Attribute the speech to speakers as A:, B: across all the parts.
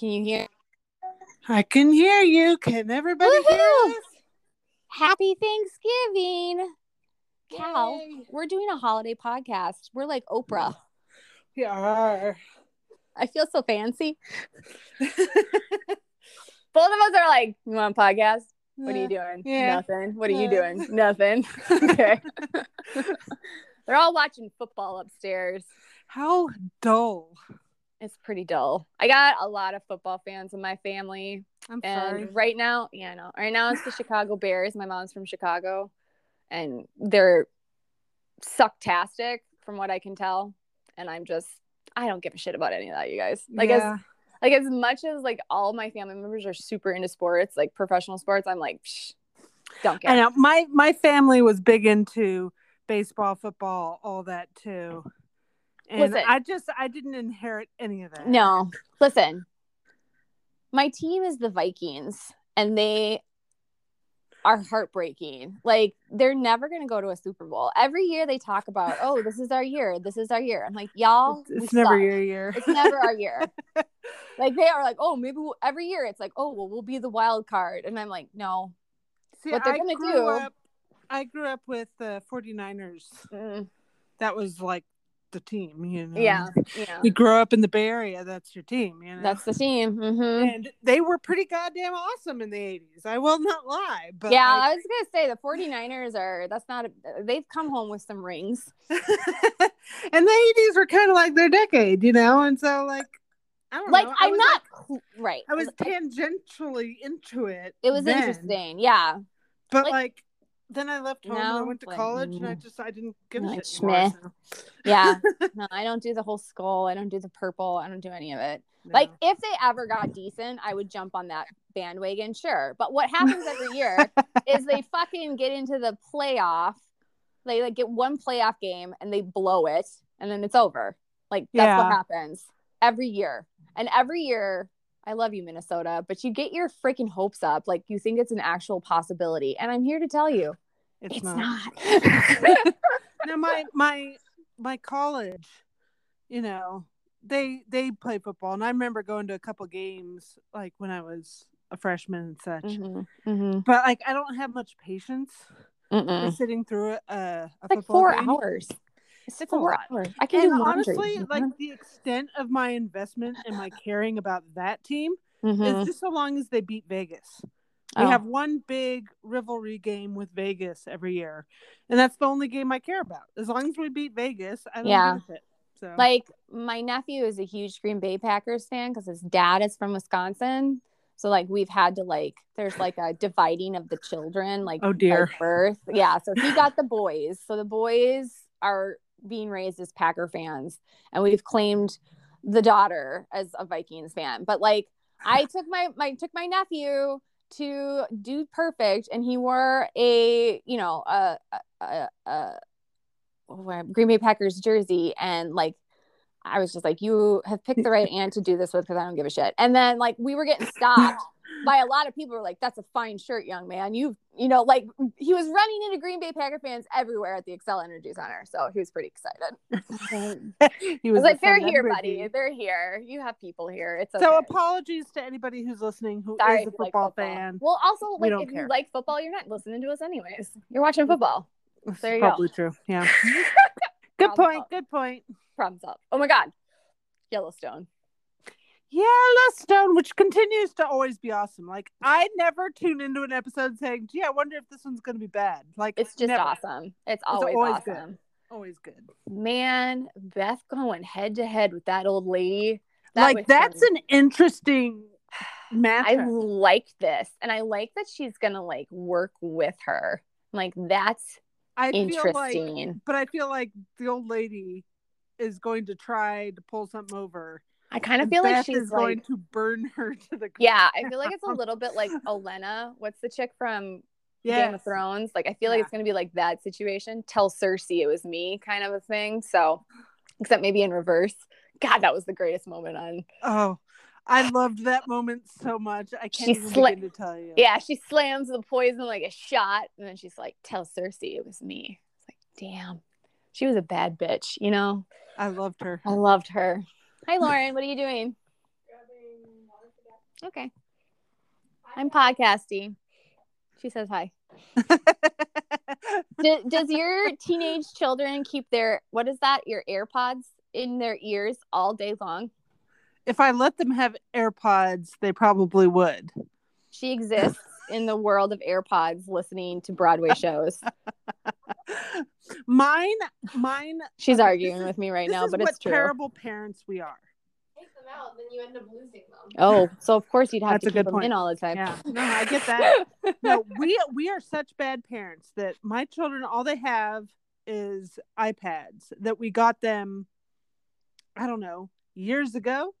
A: Can you hear?
B: I can hear you. Can everybody hear us?
A: Happy Thanksgiving! Cal, we're doing a holiday podcast. We're like Oprah.
B: We are.
A: I feel so fancy. Both of us are like, you want a podcast? What are you uh, doing?
B: Yeah.
A: Nothing. What are you
B: uh.
A: doing? Nothing. okay. They're all watching football upstairs.
B: How dull.
A: It's pretty dull. I got a lot of football fans in my family.
B: I'm
A: And
B: sorry.
A: right now, yeah, no. Right now it's the Chicago Bears. My mom's from Chicago. And they're sucktastic from what I can tell. And I'm just I don't give a shit about any of that, you guys. Like as like as much as like all my family members are super into sports, like professional sports, I'm like, Psh, don't
B: I
A: care.
B: know my my family was big into baseball, football, all that too. And
A: Listen.
B: I just I didn't inherit any of that.
A: No, listen, my team is the Vikings, and they are heartbreaking. Like they're never going to go to a Super Bowl. Every year they talk about, oh, this is our year, this is our year. I'm like, y'all,
B: It's, it's never
A: suck.
B: your year.
A: It's never our year. like they are like, oh, maybe we'll, every year it's like, oh, well, we'll be the wild card, and I'm like, no,
B: See,
A: what they're
B: I
A: gonna
B: grew
A: do-
B: Up, I grew up with the 49ers.
A: Mm,
B: That was like the team, you know.
A: yeah, yeah,
B: You grow up in the Bay Area, that's your team, you know.
A: that's the team. hmm
B: and they were pretty goddamn awesome in the 80s. I will not lie. But
A: yeah,
B: like-
A: I was gonna say the 49ers are that's not a, they've come home with some rings.
B: and the 80s were kind of like their decade, you know? And so, like, I don't
A: Like
B: know. I
A: I'm not
B: like-
A: right.
B: I was tangentially into it.
A: it was
B: then,
A: interesting. Yeah.
B: But,
A: like-
B: like, then I left home and I went to college and I just, I didn't give a shit. anymore, so,
A: Yeah. no, I don't do the whole skull. I don't do the purple. I don't do any of it.
B: no.
A: Like if they ever got decent, I would jump on that bandwagon, sure. But what happens every year is they fucking get into the playoff. They like get one playoff game and they blow it and then it's over. Like that's what happens every year. And every year, I love you, Minnesota, but you get your freaking hopes up. Like you think it's an actual possibility. And I'm here to tell you,
B: it's,
A: it's,
B: not.
A: not.
B: now my my my college you know they they play football and i remember going to a couple games like when i was a freshman and such
A: Mhm, mhm,
B: but like i don't have much patience sitting through a, a
A: like four
B: game.
A: hours. It's
B: It's a lot.
A: hours. I can
B: and
A: do laundry.
B: honestly like the extent of my investment and my caring about that team
A: Mhm.
B: is just so long as they beat vegas we
A: Oh.
B: have one big rivalry game with vegas every year and that's the only game i care about as long as we beat vegas i don't
A: Yeah.
B: a so
A: like my nephew is a huge Green Bay Packers fan because his dad is from Wisconsin. So like we've had to like there's like a dividing of the children like
B: Oh, dear.
A: birth. Yeah. So he got the boys. So the boys are being raised as Packer fans, and we've claimed the daughter as a Vikings fan. But like I took my my took my nephew to do perfect, and he wore a you know a a, a, a Green Bay Packers jersey, and like I was just like, you have picked the right aunt to do this with because I don't give a shit. And then like we were getting stopped by a lot of people were like, that's a fine shirt, young man. You you know, like he was running into Green Bay Packer fans everywhere at the Xcel Energy Center. So he was pretty excited.
B: he
A: I was like, they're here, buddy. They're here. You have people here. It's okay.
B: So apologies to anybody who's listening who is
A: Sorry
B: a
A: if you like
B: football fan.
A: Well, also, like
B: don't
A: if you like football, you're not listening to us anyways. You're watching football.
B: It's
A: there you go.
B: probably true. Yeah. good
A: Problem
B: point.
A: solved.
B: Good point.
A: Problems up. Oh my god, Yellowstone.
B: Yellowstone, which continues to always be awesome. Like I never tune into an episode saying, "Gee, I wonder if this one's going to be bad." Like
A: It's just
B: never.
A: awesome. It's always,
B: always
A: awesome.
B: good. Always good.
A: Man, Beth going head to head with that old lady. That
B: like that's an interesting match.
A: I like this, and I like that she's gonna like work with her. Like that's
B: I feel like,
A: Interesting.
B: but I feel like the old lady is going to try to pull something over.
A: I kind of feel like she's like,
B: going to burn her to the ground.
A: yeah, I feel like it's a little bit like Olenna. What's the chick from
B: yeah.
A: Game of Thrones? Like, I feel like it's going to be like that situation. Tell Cersei it was me kind of a thing. So, except maybe in reverse. God, that was the greatest moment on.
B: Oh, I loved that moment so much. I can't
A: She
B: even
A: sla-
B: begin to tell you.
A: Yeah, she slams the poison like a shot. And then she's like, Tell Cersei it was me. It's like, damn. She was a bad bitch, you know?
B: I loved her.
A: I loved her. Hi, Lauren. What are you doing? Okay. I'm podcasting. She says hi. Do, does your teenage children keep their what is that? Your AirPods in their ears all day long?
B: if I let them have AirPods, they probably would.
A: She exists in the world of AirPods, listening to Broadway shows.
B: Mine, mine.
A: She's
B: Okay,
A: arguing
B: is-
A: with me right now, but it's true.
B: terrible parents we are.
C: Take them out, then you end up losing them.
A: Oh, so of course you'd have
B: That's
A: to
B: a
A: keep
B: good
A: them
B: point.
A: in all the time.
B: Yeah, no, I get that. No, we we are such bad parents that my children all they have is iPads that we got them. I don't know years ago,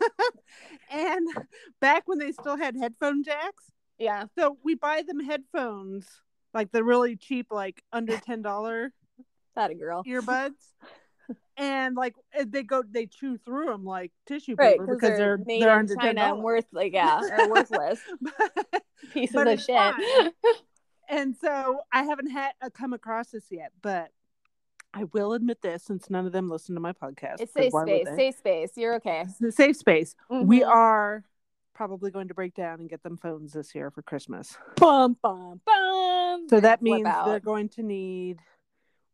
B: and back when they still had headphone jacks.
A: yeah.
B: So we buy them headphones, like the really cheap, like under ten dollar
A: That a girl.
B: earbuds. And like eh, they go, they chew through them like tissue
A: Right,
B: paper because they're
A: made
B: they're
A: in
B: under
A: China and
B: dollars.
A: worth like yeah, or worthless pieces
B: But
A: of shit.
B: fine. and so I haven't had uh, come across this yet, but I will admit this since none of them listen to my podcast.
A: It's safe space. Safe space. You're okay.
B: Safe space. We
A: Mhm.
B: are probably going to break down and get them phones this year for Christmas.
A: bum bum bum.
B: So that means
A: out.
B: they're going to need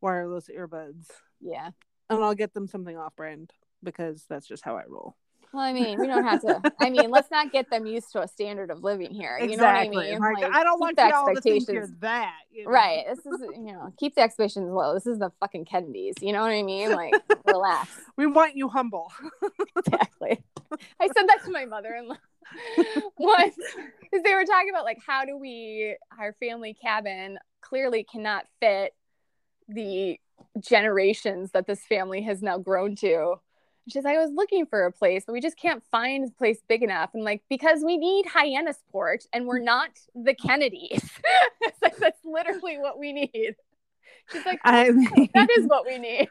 B: wireless earbuds.
A: yeah.
B: And I'll get them something off brand because that's just how I roll.
A: Well, I mean, we don't have to. I mean, let's not get them used to a standard of living here. You know what I mean?
B: Like,
A: Like,
B: I don't want
A: the
B: y'all to think
A: expectations-
B: that. you know?
A: Right. This is you know keep the expectations low. This is the fucking Kennedys. You know what I mean? Like relax.
B: We want you humble.
A: exactly. I said that to my mother-in-law once because they were talking about like how do we our family cabin clearly cannot fit the generations that this family has now grown to. She's like, I was looking for a place, but we just can't find a place big enough. And like, because we need Hyannisport and we're not the Kennedys. like, that's literally what we need. She's like,
B: I mean,
A: that is what we need.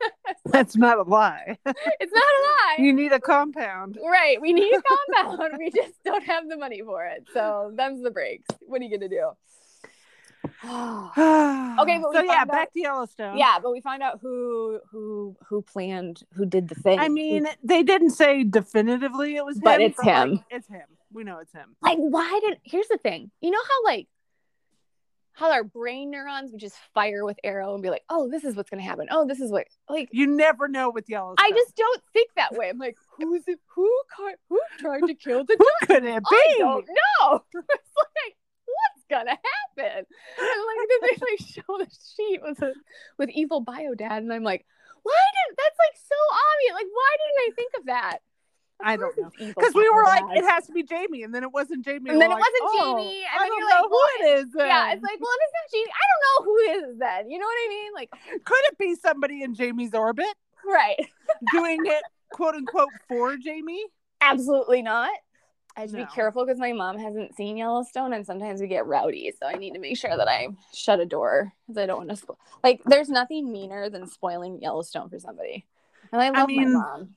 B: that's not a lie.
A: it's not a lie.
B: You need a compound.
A: Right. We need a compound. we just don't have the money for it. So them's the breaks. What are you gonna do?
B: okay,
A: but
B: so yeah,
A: found
B: back to Yellowstone.
A: yeah, but we find out who who who planned who did the thing.
B: I mean, they didn't say definitively it was him,
A: But it's him.
B: like, it's him. We know it's him.
A: like why did here's the thing. You know how like how our brain neurons would just fire with arrow and be like, oh, this is what's gonna happen. Oh, this is what like
B: You never know with Yellowstone.
A: I just don't think that way. I'm like, who's it? Who who tried to kill the
B: who could it be?
A: I don't know. it's like, gonna happen? And like then they like show the sheet with a with evil bio dad, and I'm like, why did that's like so obvious? Like, why didn't I think of that? Of
B: I don't
A: know
B: Because we were like, it has to be Jamie, and then it wasn't Jamie.
A: And then it
B: like,
A: wasn't
B: oh,
A: Jamie, and
B: I
A: then you're like,
B: who
A: well,
B: it is.
A: yeah, it's like, well, if it's not Jamie, I don't know who it is then. You know what I mean? Like,
B: could it be somebody in Jamie's orbit
A: right?
B: doing it, quote unquote, for Jamie?
A: Absolutely not. I have to
B: No.
A: be careful because my mom hasn't seen Yellowstone, and sometimes we get rowdy. So I need to make sure that I shut a door because I don't want to. Spo- like, there's nothing meaner than spoiling Yellowstone for somebody. And I love
B: mean,
A: my mom.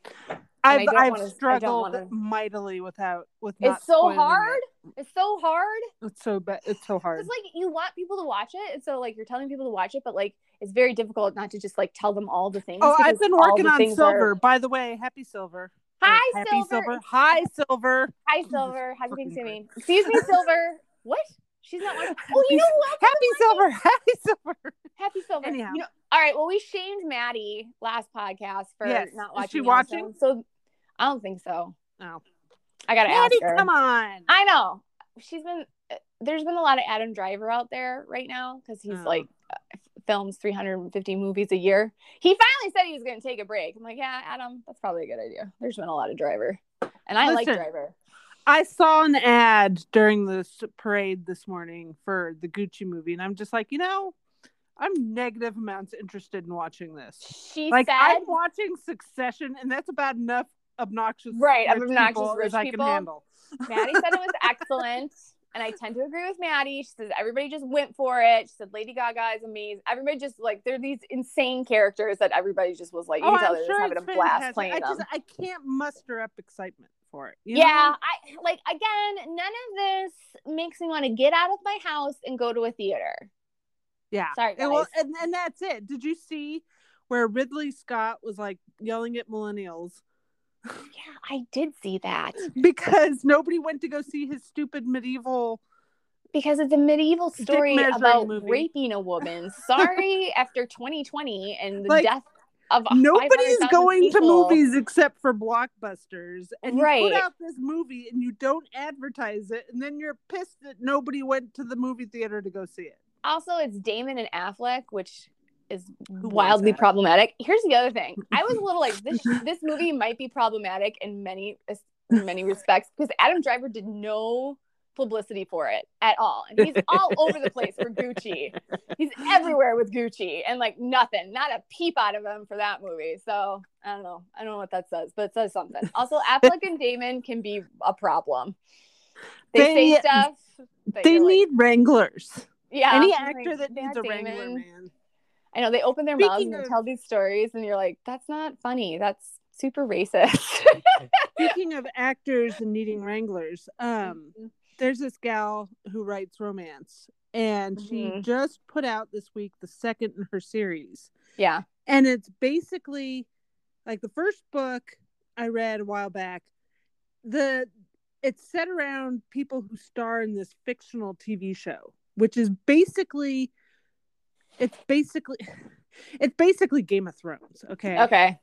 B: I've
A: I
B: I've
A: wanna-
B: struggled
A: wanna-
B: mightily without with. not
A: It's so hard.
B: It.
A: It's so hard.
B: It's so bad. It's so hard.
A: It's like you want people to watch it, and so like you're telling people to watch it, but like it's very difficult not to just like tell them all the things.
B: Oh, I've been working on Silver.
A: are-
B: By the way, happy Silver.
A: Hi,
B: happy
A: Silver.
B: Hi, Silver.
A: Hi, Silver. Happy Thanksgiving. Excuse me, Silver. What? She's not watching. Oh, you know else?
B: Happy Silver. Happy Silver.
A: Happy Silver.
B: Anyhow.
A: You know, all right. Well, we shamed Maddie last podcast for
B: Yes.
A: not
B: Is
A: watching.
B: she
A: Yellowstone,
B: watching?
A: So I don't think so.
B: Oh,
A: I gotta
B: Maddie,
A: ask her.
B: come on.
A: I know she's been. There's been a lot of Adam Driver out there right now because he's
B: Oh.
A: like films 350 movies a year. He finally said he was going to take a break. I'm like, yeah, Adam, that's probably a good idea. There's been a lot of Driver, and I like Driver.
B: I saw an ad during this parade this morning for the Gucci movie, and I'm just like, you know, I'm negative amounts interested in watching this.
A: She
B: Like
A: said,
B: I'm watching Succession, and that's about enough obnoxious
A: Right,
B: rich
A: obnoxious
B: people
A: rich
B: as I
A: people.
B: can handle.
A: Maddie said it was excellent. And I tend to agree with Maddie. She says everybody just went for it. She said Lady Gaga is amazing. Everybody just like they're these insane characters that everybody just was like, you
B: oh,
A: can tell
B: I'm
A: they're
B: sure
A: just having a
B: it's
A: blast playing
B: I
A: them.
B: just I can't muster up excitement for it. you
A: yeah,
B: know?
A: I like again, none of this makes me want to get out of my house and go to a theater.
B: yeah.
A: Sorry,
B: And, well,
A: guys.
B: and and that's it. Did you see where Ridley Scott was like yelling at millennials
A: Yeah, I did see that.
B: because nobody went to go see his stupid medieval?
A: Because it's a medieval story about
B: movie.
A: raping a woman. Sorry, after 2020 and the
B: Like,
A: death of
B: Nobody's
A: 500,000
B: going to movies except for blockbusters, and you put out this movie and you don't advertise it, and then you're pissed that nobody went to the movie theater to go see it.
A: Also, it's Damon and Affleck, which is wildly problematic. Here's the other thing: I was a little like this. This movie might be problematic in many in many respects because Adam Driver did no publicity for it at all, and he's all over the place for Gucci. He's everywhere with Gucci, and like nothing, not a peep out of him for that movie. So I don't know. I don't know what that says, but it says something. Also, Affleck and Damon can be a problem. They,
B: They-
A: say stuff.
B: They
A: like,
B: need wranglers.
A: yeah,
B: Any actor
A: like,
B: that needs a
A: "Yeah,
B: wrangler,
A: Damon."
B: man.
A: I know they open their mouths and
B: of-
A: tell these stories, and you're like, that's not funny. That's super racist.
B: Speaking of actors and needing wranglers, um,
A: Mhm.
B: there's this gal who writes romance, and she
A: Mhm.
B: just put out this week the second in her series.
A: yeah.
B: and it's basically like the first book I read a while back. The it's set around people who star in this fictional TV show, which is basically it's basically it's basically Game of Thrones, okay?
A: Okay.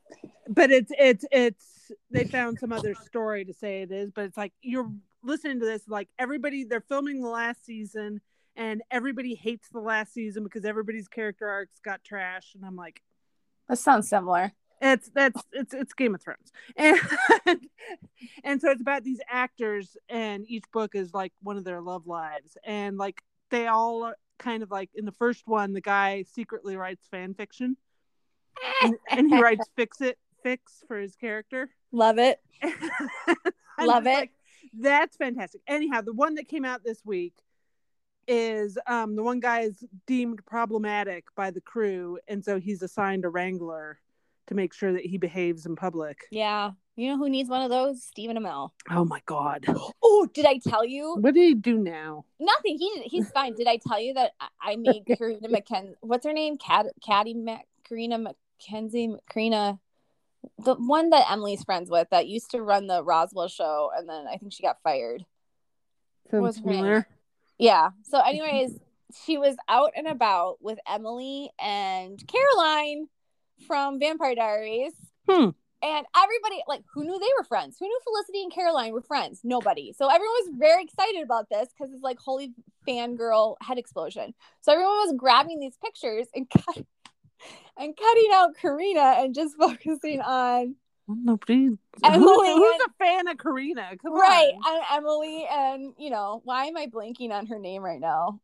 B: But it's it's it's they found some other story to say it is, but it's like you're listening to this like everybody they're filming the last season and everybody hates the last season because everybody's character arcs got trash and I'm like
A: That sounds similar.
B: it's that's it's it's Game of Thrones, and and so it's about these actors, and each book is like one of their love lives, and like they all kind of like in the first one, the guy secretly writes fan fiction, and, and he writes fix it fix for his character.
A: Love it. Love it.
B: like, that's fantastic. Anyhow, the one that came out this week is um the one guy is deemed problematic by the crew, and so he's assigned a wrangler to make sure that he behaves in public.
A: Yeah. You know who needs one of those? Stephen Amell.
B: Oh my god.
A: Oh, did I tell you?
B: What did he do now?
A: Nothing. He he's fine. Did I tell you that I- I made Carina McKen? What's her name? Cat Caddy Mac Carina MacKenzie Carina, the one that Emily's friends with that used to run the Roswell show, and then I think she got fired.
B: Sounds
A: was her name?
B: familiar.
A: Yeah. So, anyways, she was out and about with Emily and Caroline from Vampire Diaries.
B: Hmm.
A: And everybody, like, who knew they were friends? Who knew Felicity and Caroline were friends? Nobody. So everyone was very excited about this because it's like holy fangirl head explosion. So everyone was grabbing these pictures and cut and cutting out Carina and just focusing on
B: nobody.
A: Emily
B: who's, who's
A: and-
B: a fan of Carina? Come
A: right
B: on.
A: on Emily and you know why am I blanking on her name right now?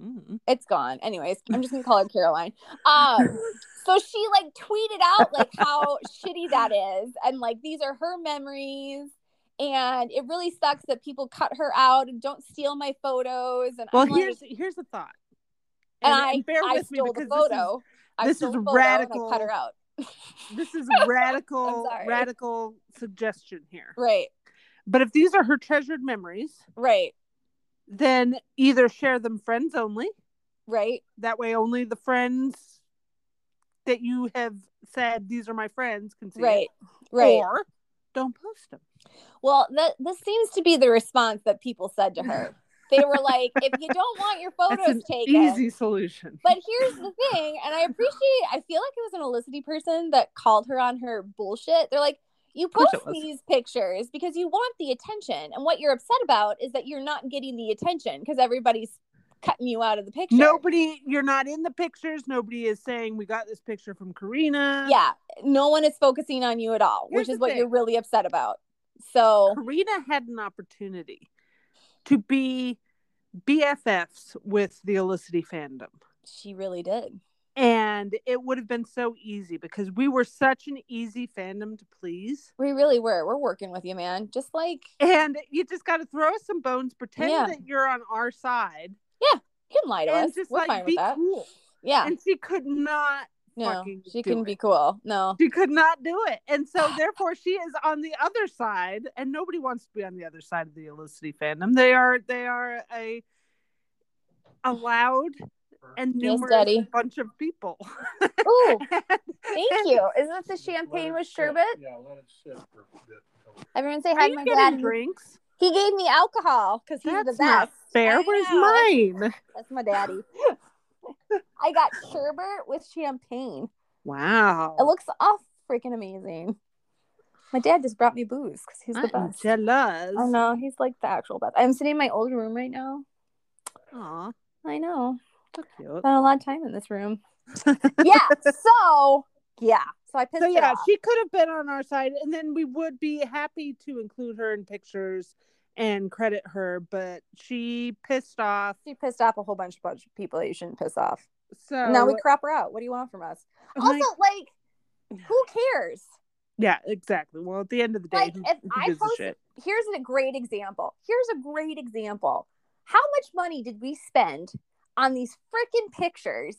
B: Mm.
A: it's gone. Anyways, I'm just gonna call her Caroline. Um, so she like tweeted out like how shitty that is, and like these are her memories, and it really sucks that people cut her out and don't steal my photos. And
B: Well,
A: I'm like-
B: here's here's the thought.
A: and, I
B: bear
A: I
B: with me
A: stole the
B: because this is-
A: photo. I
B: this
A: stole
B: is
A: photo and
B: radical-
A: cut her out.
B: this is radical radical suggestion here.
A: Right,
B: But if these are her treasured memories,
A: right,
B: then either share them friends only.
A: right.
B: That way, only the friends that you have said these are my friends can see. it.
A: Right, right.
B: Or don't post them.
A: Well, that this seems to be the response that people said to her. They were like, "If you don't want your photos
B: an
A: taken,
B: easy solution.
A: But here's the thing, and I appreciate. I feel like it was an Olicity person that called her on her bullshit. They're like, you post these pictures because you want the attention, and what you're upset about is that you're not getting the attention because everybody's cutting you out of the picture.
B: Nobody, you're not in the pictures. Nobody is saying we got this picture from Carina.
A: Yeah, no one is focusing on you at all,
B: Here's
A: which is what
B: thing.
A: you're really upset about. So
B: Carina had an opportunity to be BFFs with the Olicity fandom.
A: She really did.
B: And it would have been so easy because we were such an easy fandom to please.
A: We really were. We're working with you, man. Just like
B: And you just got to throw us some bones, pretend
A: Yeah.
B: that you're on our side, Yeah,
A: you can lie to
B: and
A: us.
B: just
A: We're
B: like
A: fine
B: be
A: with that.
B: cool.
A: Yeah.
B: And she could not
A: No, she couldn't
B: it.
A: be cool. No.
B: She could not do it. And so therefore she is on the other side and nobody wants to be on the other side of the Olicity fandom. They are they are a a loud and
A: Yes,
B: numerous
A: Daddy.
B: bunch of people.
A: Ooh,
B: And-
A: thank
B: and
A: you. Isn't this the champagne with sherbet?
D: Yeah, let it sit for a bit.
A: Everyone say hi to my dad.
B: drinks?
A: He gave me alcohol because he's
B: That's
A: the
B: not fair. Where's mine?
A: That's my daddy. I got sherbet with champagne.
B: Wow.
A: It looks off freaking amazing. My dad just brought me booze because he's the
B: I'm
A: best.
B: jealous.
A: I know he's like the actual best. I'm sitting in my old room right now.
B: Aw,
A: I know.
B: So cute.
A: Spent a lot of time in this room. yeah. So yeah. So I pissed
B: So yeah, she could have been on our side, and then we would be happy to include her in pictures and credit her. But she pissed off.
A: She pissed off a whole bunch, bunch of people that you shouldn't piss off.
B: So
A: now we crop her out. What do you want from us? Also,
B: like,
A: like, who cares?
B: yeah, exactly. Well, at the end of the day,
A: Like,
B: who,
A: if
B: who
A: I
B: gives
A: post-
B: shit?
A: Here's a great example. Here's a great example. How much money did we spend on these freaking pictures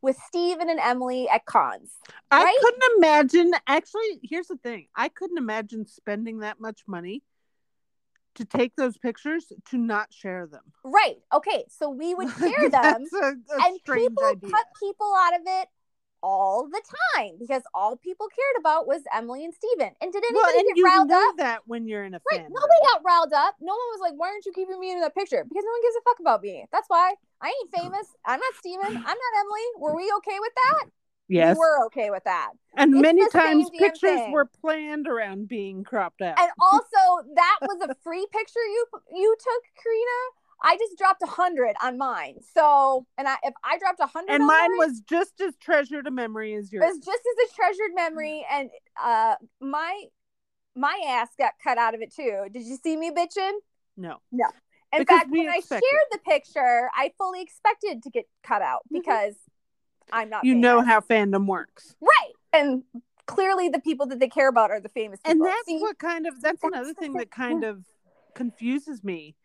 A: with Steven and Emily at cons?
B: I couldn't imagine. Actually, here's the thing: I couldn't imagine spending that much money to take those pictures to not share them.
A: Right. Okay. So we would share them,
B: a, a
A: and people
B: idea.
A: cut people out of it all the time because all people cared about was Emily and Steven. And did anybody
B: well, and
A: get
B: you
A: riled
B: know
A: up?
B: that when you're in a
A: Right. Nobody got riled up. No one was like, why aren't you keeping me in that picture? Because no one gives a fuck about me. That's why. I ain't famous. I'm not Steven. I'm not Emily. Were we okay with that?
B: Yes,
A: We were okay with that.
B: and
A: It's
B: many times pictures
A: thing.
B: were planned around being cropped out.
A: And also, that was a free picture you you took, Carina. I just dropped a hundred on mine. So, and I if I dropped a hundred,
B: and
A: on
B: mine was just as treasured a memory as
A: it
B: yours.
A: was just as a treasured memory, and uh, my my ass got cut out of it too. Did you see me bitching?
B: No, no,
A: In
B: Because
A: fact, when I shared the picture, I fully expected to get cut out
B: Mhm.
A: because I'm not.
B: you know how fandom works,
A: right? And clearly, the people that they care about are the famous people.
B: and that's
A: See?
B: what kind of that's,
A: That's
B: another thing
A: thing,
B: that kind of confuses me.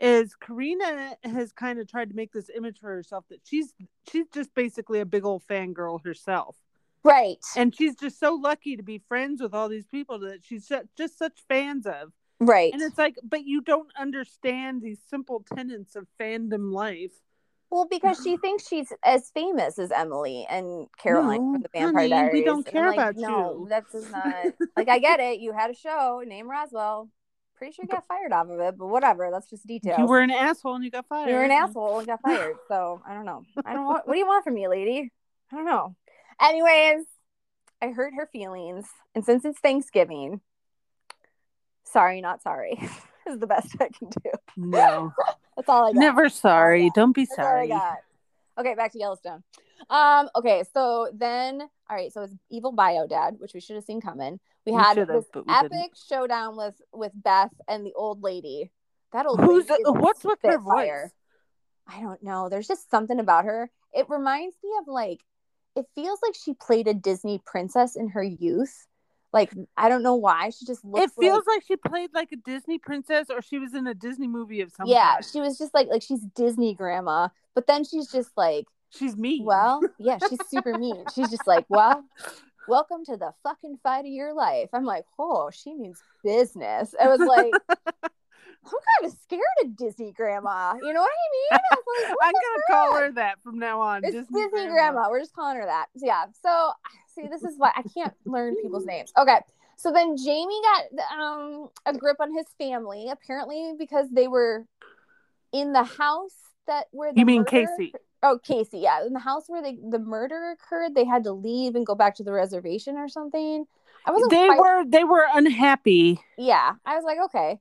B: Is Carina has kind of tried to make this image for herself that she's she's just basically a big old fangirl herself.
A: right,
B: and she's just so lucky to be friends with all these people that she's just such fans of
A: right.
B: and it's like but you don't understand these simple tenets of fandom life
A: Well, because she thinks she's as famous as Emily and Caroline
B: No,
A: from the Vampire
B: honey,
A: Diaries.
B: we don't care
A: like,
B: about
A: no,
B: you."
A: that does not. like, I get it. You had a show named Roswell. Pretty sure you got fired off of it, but whatever. That's just details.
B: you were an asshole and you got fired
A: You were an asshole and got fired. So I don't know. I don't want. What do you want from me, lady? I don't know. Anyways, I hurt her feelings, and since it's Thanksgiving, sorry, not sorry, is the best I can do.
B: no
A: That's all I got.
B: never sorry don't be
A: That's
B: sorry.
A: Okay, back to Yellowstone. Um, okay, so then all right, so it's Evil Bio Dad, which we should have seen coming. We
B: We
A: had this
B: we
A: epic
B: didn't.
A: showdown with with Beth and the old lady. That old
B: who's
A: is
B: what's with her voice
A: I don't know. There's just something about her. It reminds me of like it feels like she played a Disney princess in her youth. Like I don't know why. She just looks
B: it feels
A: like,
B: like she played like a disney princess or she was in a disney movie of some
A: yeah,
B: kind.
A: she was just like like she's Disney grandma, but then she's just like
B: she's mean.
A: Well, yeah, she's super mean. She's just like, well, welcome to the fucking fight of your life. I'm like, oh, she means business. I was like, I'm kind of scared of Disney grandma. You know what I mean? I was like,
B: I'm gonna call her that from now on
A: It's Disney, grandma. We're just calling her that. So, yeah. So see, this is why I can't learn people's names. Okay. So then Jamie got um a grip on his family, apparently because they were in the house that where the
B: you mean
A: murder-
B: kayce
A: Oh, Kayce, yeah. In the house where they, the murder occurred, they had to leave and go back to the reservation or something. I wasn't
B: they
A: quite-
B: were they were unhappy
A: yeah. I was like, okay.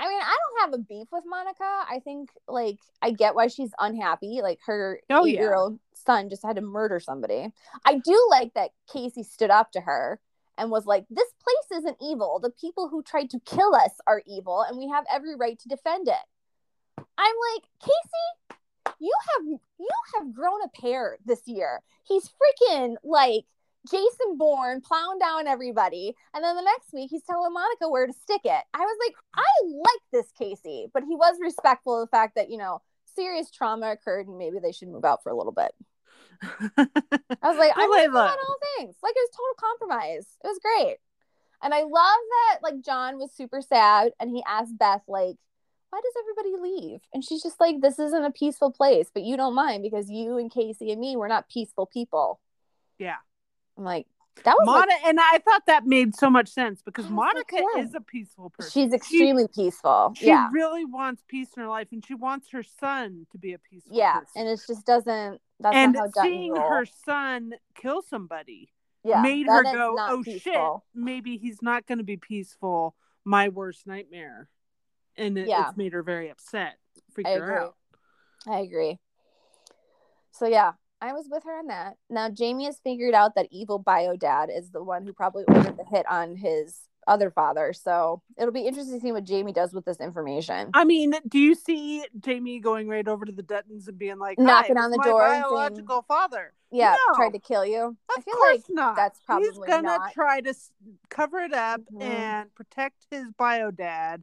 A: I mean, I don't have a beef with Monica. I think like I get why she's unhappy. Like her
B: Oh, yeah.
A: eight-year-old son just had to murder somebody. I do like that Kayce stood up to her and was like, "This place isn't evil. The people who tried to kill us are evil, and we have every right to defend it." I'm like, Kayce, you have you have grown a pair this year. He's freaking like Jason Bourne plowing down everybody. And then the next week he's telling Monica where to stick it. I was like, I like this Kayce, but he was respectful of the fact that, you know, serious trauma occurred and maybe they should move out for a little bit. I was like, I'm you on all things. Like it was total compromise. It was great. And I love that like John was super sad and he asked Beth, like, why does everybody leave? And she's just like, this isn't a peaceful place, but you don't mind because you and Kayce and me, we're not peaceful people.
B: Yeah.
A: I'm like, that was like,
B: Monica, and I thought that made so much sense because
A: like,
B: Monica
A: yeah.
B: is a peaceful person.
A: she's
B: She-
A: extremely peaceful.
B: She
A: yeah.
B: really wants peace in her life, and she wants her son to be a peaceful.
A: Yeah.
B: person.
A: And it just doesn't, that's
B: and
A: not how
B: seeing her son kill somebody
A: yeah,
B: made her go, "Oh
A: peaceful.
B: shit, maybe he's not going to be peaceful." My worst nightmare, and it,
A: Yeah.
B: it's made her very upset. Freaked
A: I
B: her
A: agree.
B: out.
A: I agree. So yeah, I was with her on that. Now Jamie has figured out that evil bio dad is the one who probably ordered the hit on his other father. So it'll be interesting to see what Jamie does with this information.
B: I mean, do you see Jamie going right over to the Duttons and being like,
A: Knocking on the
B: my
A: door and saying-
B: biological father?
A: Yeah,
B: No.
A: tried to kill you. I
B: Of
A: feel
B: course
A: like
B: not.
A: that's probably He's
B: gonna
A: not.
B: try to s- cover it up
A: Mhm.
B: and protect his bio dad,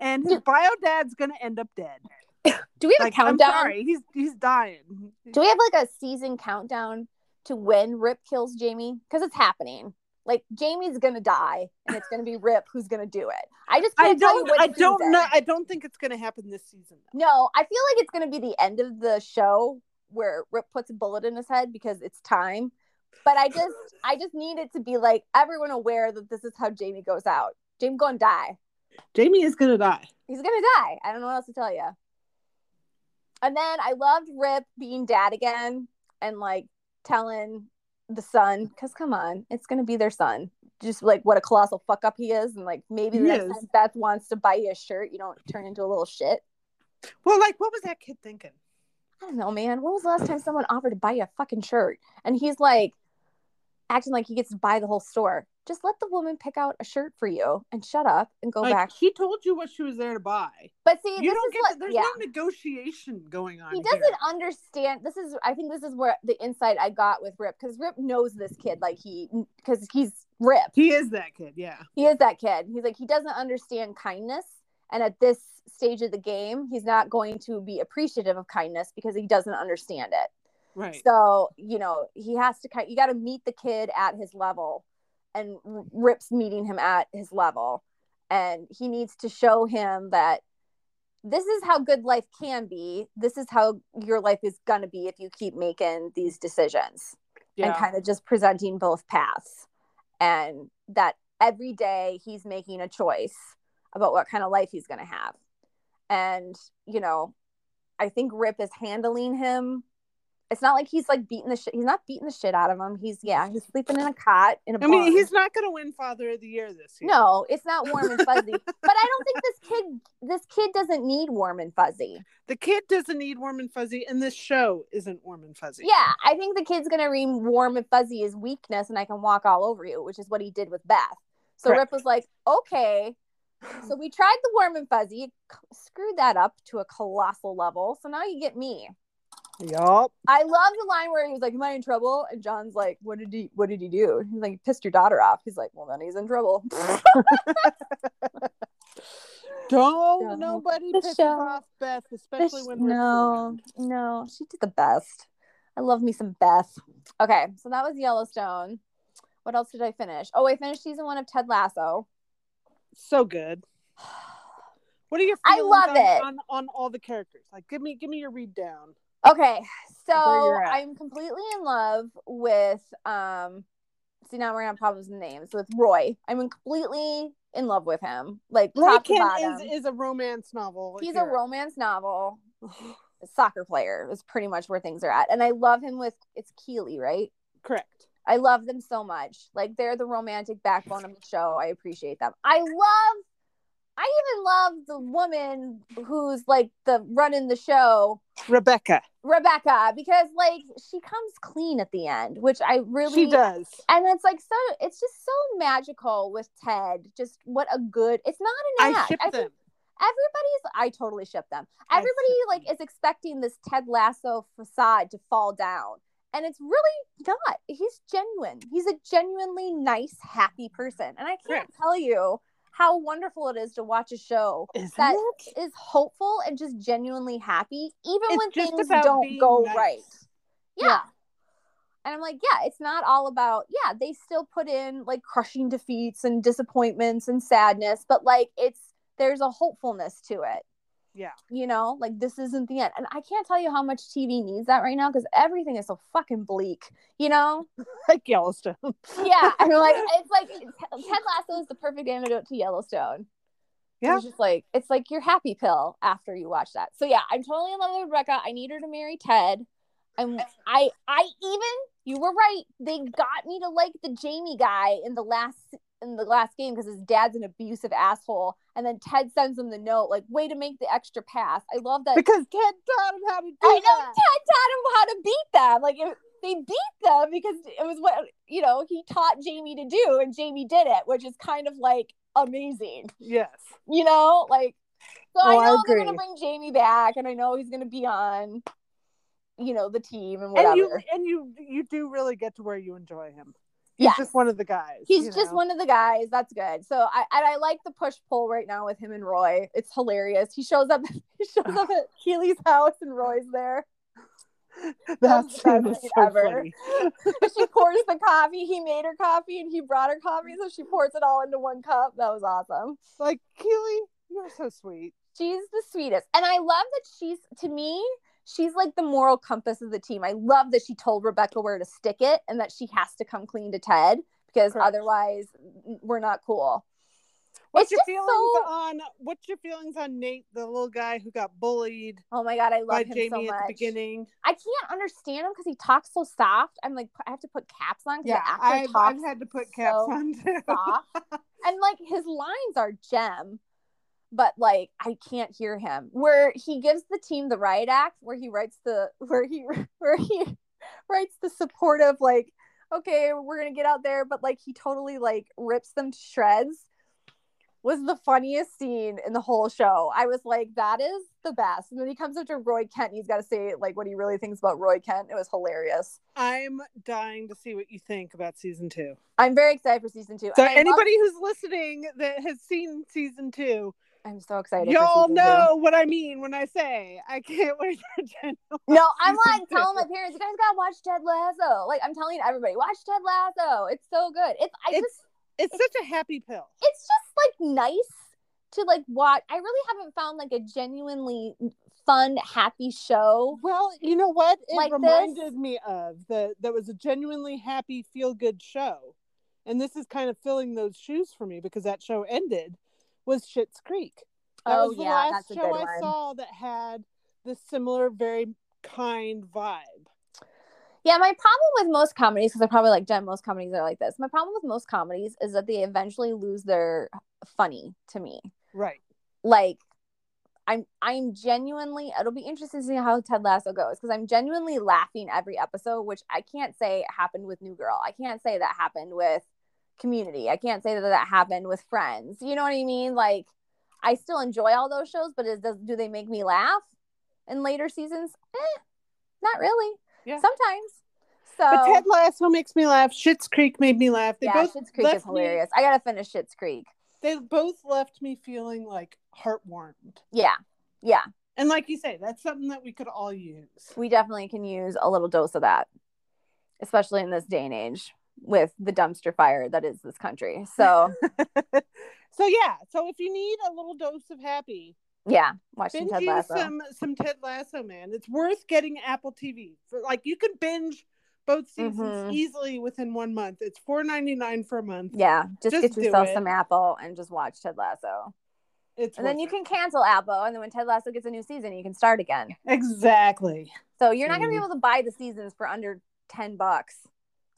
B: and his bio dad's gonna end up dead.
A: Do we have
B: Like,
A: a countdown?
B: I'm sorry, he's he's dying.
A: Do we have like a season countdown to when Rip kills Jamie? Because it's happening. Like Jamie's gonna die, and it's gonna be Rip who's gonna do it. I just can't
B: I don't. I don't
A: season.
B: know. I don't think it's gonna happen this season. Though.
A: No, I feel like it's going to be the end of the show where Rip puts a bullet in his head because it's time. But I just, I just need it to be like everyone aware that this is how Jamie goes out. Jamie going to die.
B: Jamie is gonna die.
A: He's going to die. I don't know what else to tell you. And then I loved Rip being dad again and like telling the son, because come on, it's going to be their son. Just like what a colossal fuck up he is. And like maybe the next time Beth wants to buy you a shirt, you don't turn into a little shit.
B: Well, like, what was that kid thinking?
A: I don't know, man. When was the last time someone offered to buy you a fucking shirt? And he's like acting like he gets to buy the whole store. Just let the woman pick out a shirt for you and shut up and go
B: like,
A: back.
B: she told you what she was there to buy.
A: But see,
B: You
A: this
B: don't
A: is
B: get. to, there's
A: yeah.
B: no negotiation going on.
A: He doesn't understand. This is, I think, this is where the insight I got with Rip because Rip knows this kid like he, because he's Rip.
B: He is that kid. Yeah.
A: He is that kid. He's like he doesn't understand kindness, and at this stage of the game, he's not going to be appreciative of kindness because he doesn't understand it.
B: Right.
A: So, you know, he has to kind you got to meet the kid at his level and Rip's meeting him at his level and he needs to show him that this is how good life can be. This is how your life is going to be if you keep making these decisions
B: yeah.
A: and kind of just presenting both paths and that every day he's making a choice about what kind of life he's going to have. And, you know, I think Rip is handling him. It's not like he's like beating the shit. He's not beating the shit out of him. He's yeah, he's sleeping in a cot in a
B: I
A: barn.
B: mean, he's not going to win Father of the Year this year.
A: no, it's not warm and fuzzy. but I don't think this kid this kid doesn't need warm and fuzzy.
B: The kid doesn't need warm and fuzzy, and this show isn't warm and fuzzy.
A: Yeah, I think the kid's gonna read warm and fuzzy as weakness, and I can walk all over you, which is what he did with Beth. So
B: Correct.
A: Rip was like, okay. So we tried the warm and fuzzy, screwed that up to a colossal level. So now you get me.
B: Yup.
A: I love the line where he was like, "Am I in trouble?" And John's like, "What did he? What did he do?" He's like, "He "Pissed your daughter off." He's like, "Well, then he's in trouble."
B: Don't
A: Show.
B: nobody
A: The
B: piss
A: show.
B: off Beth, especially when we're
A: no, no, she did the best. I love me some Beth. Okay, so that was Yellowstone. What else did I finish? Oh, I finished season one of Ted Lasso.
B: so good. What are your
A: I love
B: on,
A: it.
B: on on all the characters? Like, give me give me your read down.
A: Okay, so. I'm completely in love with um. See now we're gonna have problems with names with Roy. I'm completely in love with him, like
B: Roy
A: top to
B: Kent
A: bottom.
B: is, is a romance novel.
A: He's a romance novel. Soccer player is pretty much where things are at, and I love him with it's Keeley, right?
B: Correct.
A: I love them so much. Like they're the romantic backbone of the show. I appreciate them. I love I even love the woman who's like the running the show,
B: Rebecca.
A: Rebecca, because like she comes clean at the end, which I really
B: She does.
A: and it's like so it's just so magical with Ted. Just what a good it's not an act.
B: I ship
A: I
B: them.
A: everybody's I totally ship them. Everybody
B: ship
A: like
B: them.
A: is expecting this Ted Lasso facade to fall down. And it's really not. He's genuine. He's a genuinely nice, happy person. And I can't
B: Correct.
A: tell you how wonderful it is to watch a show
B: Isn't
A: that
B: it?
A: is hopeful and just genuinely happy, even
B: It's
A: when things don't go
B: nice.
A: right. Yeah.
B: Yeah.
A: And I'm like, yeah, it's not all about, yeah, they still put in like crushing defeats and disappointments and sadness, but like it's, there's a hopefulness to it.
B: Yeah.
A: You know, like this isn't the end. And I can't tell you how much TV needs that right now because everything is so fucking bleak, you know?
B: Like Yellowstone.
A: Yeah. I'm like, it's like Ted Lasso is the perfect antidote to Yellowstone.
B: Yeah.
A: It's just like it's like your happy pill after you watch that. So yeah, I'm totally in love with Rebecca. I need her to marry Ted. I'm I I even you were right. They got me to like the Jamie guy in the last in the last game because his dad's an abusive asshole. And then Ted sends him the note, like, way to make the extra pass. I love that
B: Because Ted taught him how to do
A: I know
B: that.
A: Ted taught him how to beat them. Like it, they beat them because it was what you know he taught Jamie to do, and Jamie did it, which is kind of like amazing.
B: Yes.
A: You know, like so
B: Oh, I
A: I know they're gonna bring Jamie back, and I know he's gonna be on, you know, the team and whatever.
B: And you and you you do really get to where you enjoy him. He's
A: Yes.
B: just one of the guys.
A: He's just
B: know?
A: one of the guys. That's good. So I and I like the push pull right now with him and Roy. It's hilarious. He shows up. He shows up at Keeley's house and Roy's there.
B: That's
A: the best
B: so
A: ever. she pours the coffee. He made her coffee and he brought her coffee, so she pours it all into one cup. That was awesome.
B: Like Keeley, you're so sweet.
A: She's the sweetest. And I love that she's to me, she's like the moral compass of the team. I love that she told Rebecca where to stick it and that she has to come clean to Ted because
B: Correct.
A: otherwise we're not cool.
B: What's
A: It's
B: your feelings
A: so-
B: on what's your feelings on Nate, the little guy who got bullied
A: Oh my god, I love
B: by
A: him
B: Jamie
A: so
B: at the beginning?
A: I can't understand him because he talks so soft. I'm like, I have to put caps on because
B: Yeah, I've,
A: talks
B: I've had to put caps
A: so
B: on too.
A: soft. and like his lines are gem but like i can't hear him. Where he gives the team the riot act where he writes the where he where he writes the supportive like okay we're gonna get out there but like he totally like rips them to shreds was the funniest scene in the whole show. I was like that is the best. And then he comes up to roy kent and he's got to say like what he really thinks about roy kent. It was hilarious.
B: I'm dying to see what you think about season two.
A: i'm very excited for season two.
B: So
A: I love-
B: anybody who's listening that has seen season two,
A: i'm so excited
B: y'all
A: season two.
B: know what I mean when I say I can't wait for
A: No, I'm like telling my parents, you guys gotta watch Ted Lasso. Like I'm telling everybody, watch Ted Lasso. It's so good. It's I
B: It's-
A: just
B: It's such a happy pill.
A: it's just like nice to like watch. I really haven't found like a genuinely fun, happy show.
B: Well, you know what? It
A: Like
B: reminded
A: this?
B: me of the that was a genuinely happy, feel good show, and this is kind of filling those shoes for me because that show ended was Schitt's Creek. That
A: Oh,
B: was the
A: yeah,
B: last
A: that's a
B: show
A: good
B: I
A: one.
B: saw that had this similar, very kind vibe.
A: Yeah, my problem with most comedies, because I probably like Jen, most comedies are like this. My problem with most comedies is that they eventually lose their funny to me.
B: Right.
A: like I'm I'm genuinely it'll be interesting to see how Ted Lasso goes because I'm genuinely laughing every episode, which I can't say happened with New Girl. I can't say that happened with Community. I can't say that that happened with Friends. You know what I mean? Like I still enjoy all those shows, but it does do they make me laugh in later seasons? Eh, not really.
B: Yeah.
A: Sometimes. So
B: But Ted Lasso makes me laugh. Schitt's Creek made me laugh. They
A: yeah,
B: both
A: Schitt's Creek is
B: me-
A: hilarious. I gotta finish Schitt's Creek.
B: they both left me feeling like heartwarmed.
A: Yeah, yeah.
B: And like you say, that's something that we could all use.
A: we definitely can use a little dose of that, especially in this day and age with the dumpster fire that is this country. So,
B: so yeah, so if you need a little dose of happy,
A: yeah, watching Ted
B: you
A: Lasso.
B: some some Ted Lasso, man. It's worth getting Apple TV for. Like you can binge both seasons
A: Mhm.
B: easily within one month. It's four ninety nine for a month.
A: Yeah, just,
B: Just
A: get yourself some Apple and just watch Ted Lasso.
B: It's
A: And then you
B: it.
A: can cancel Apple, and then when Ted Lasso gets a new season, you can start again.
B: exactly.
A: So you're not going to be able to buy the seasons for under 10 bucks.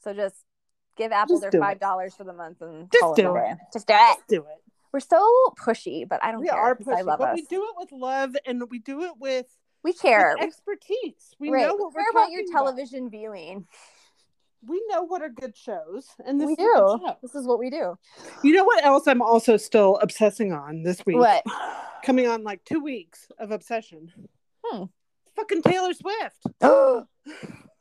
A: So just give Apple
B: Just
A: their $5 for the month and
B: Just
A: call
B: do it.
A: day. Just do it.
B: Just Do it.
A: We're so pushy, but I don't
B: We
A: care.
B: are
A: 'cause I
B: pushy,
A: love
B: but
A: us.
B: we do it with love and we do it with,
A: We care.
B: with expertise. We
A: right.
B: know
A: We
B: what
A: care
B: we're
A: about your television viewing.
B: we know what are good shows, and this
A: we
B: is
A: do. This is what we do.
B: You know what else I'm also still obsessing on this week?
A: What?
B: Coming on like two weeks of obsession.
A: Hmm.
B: Fucking Taylor Swift.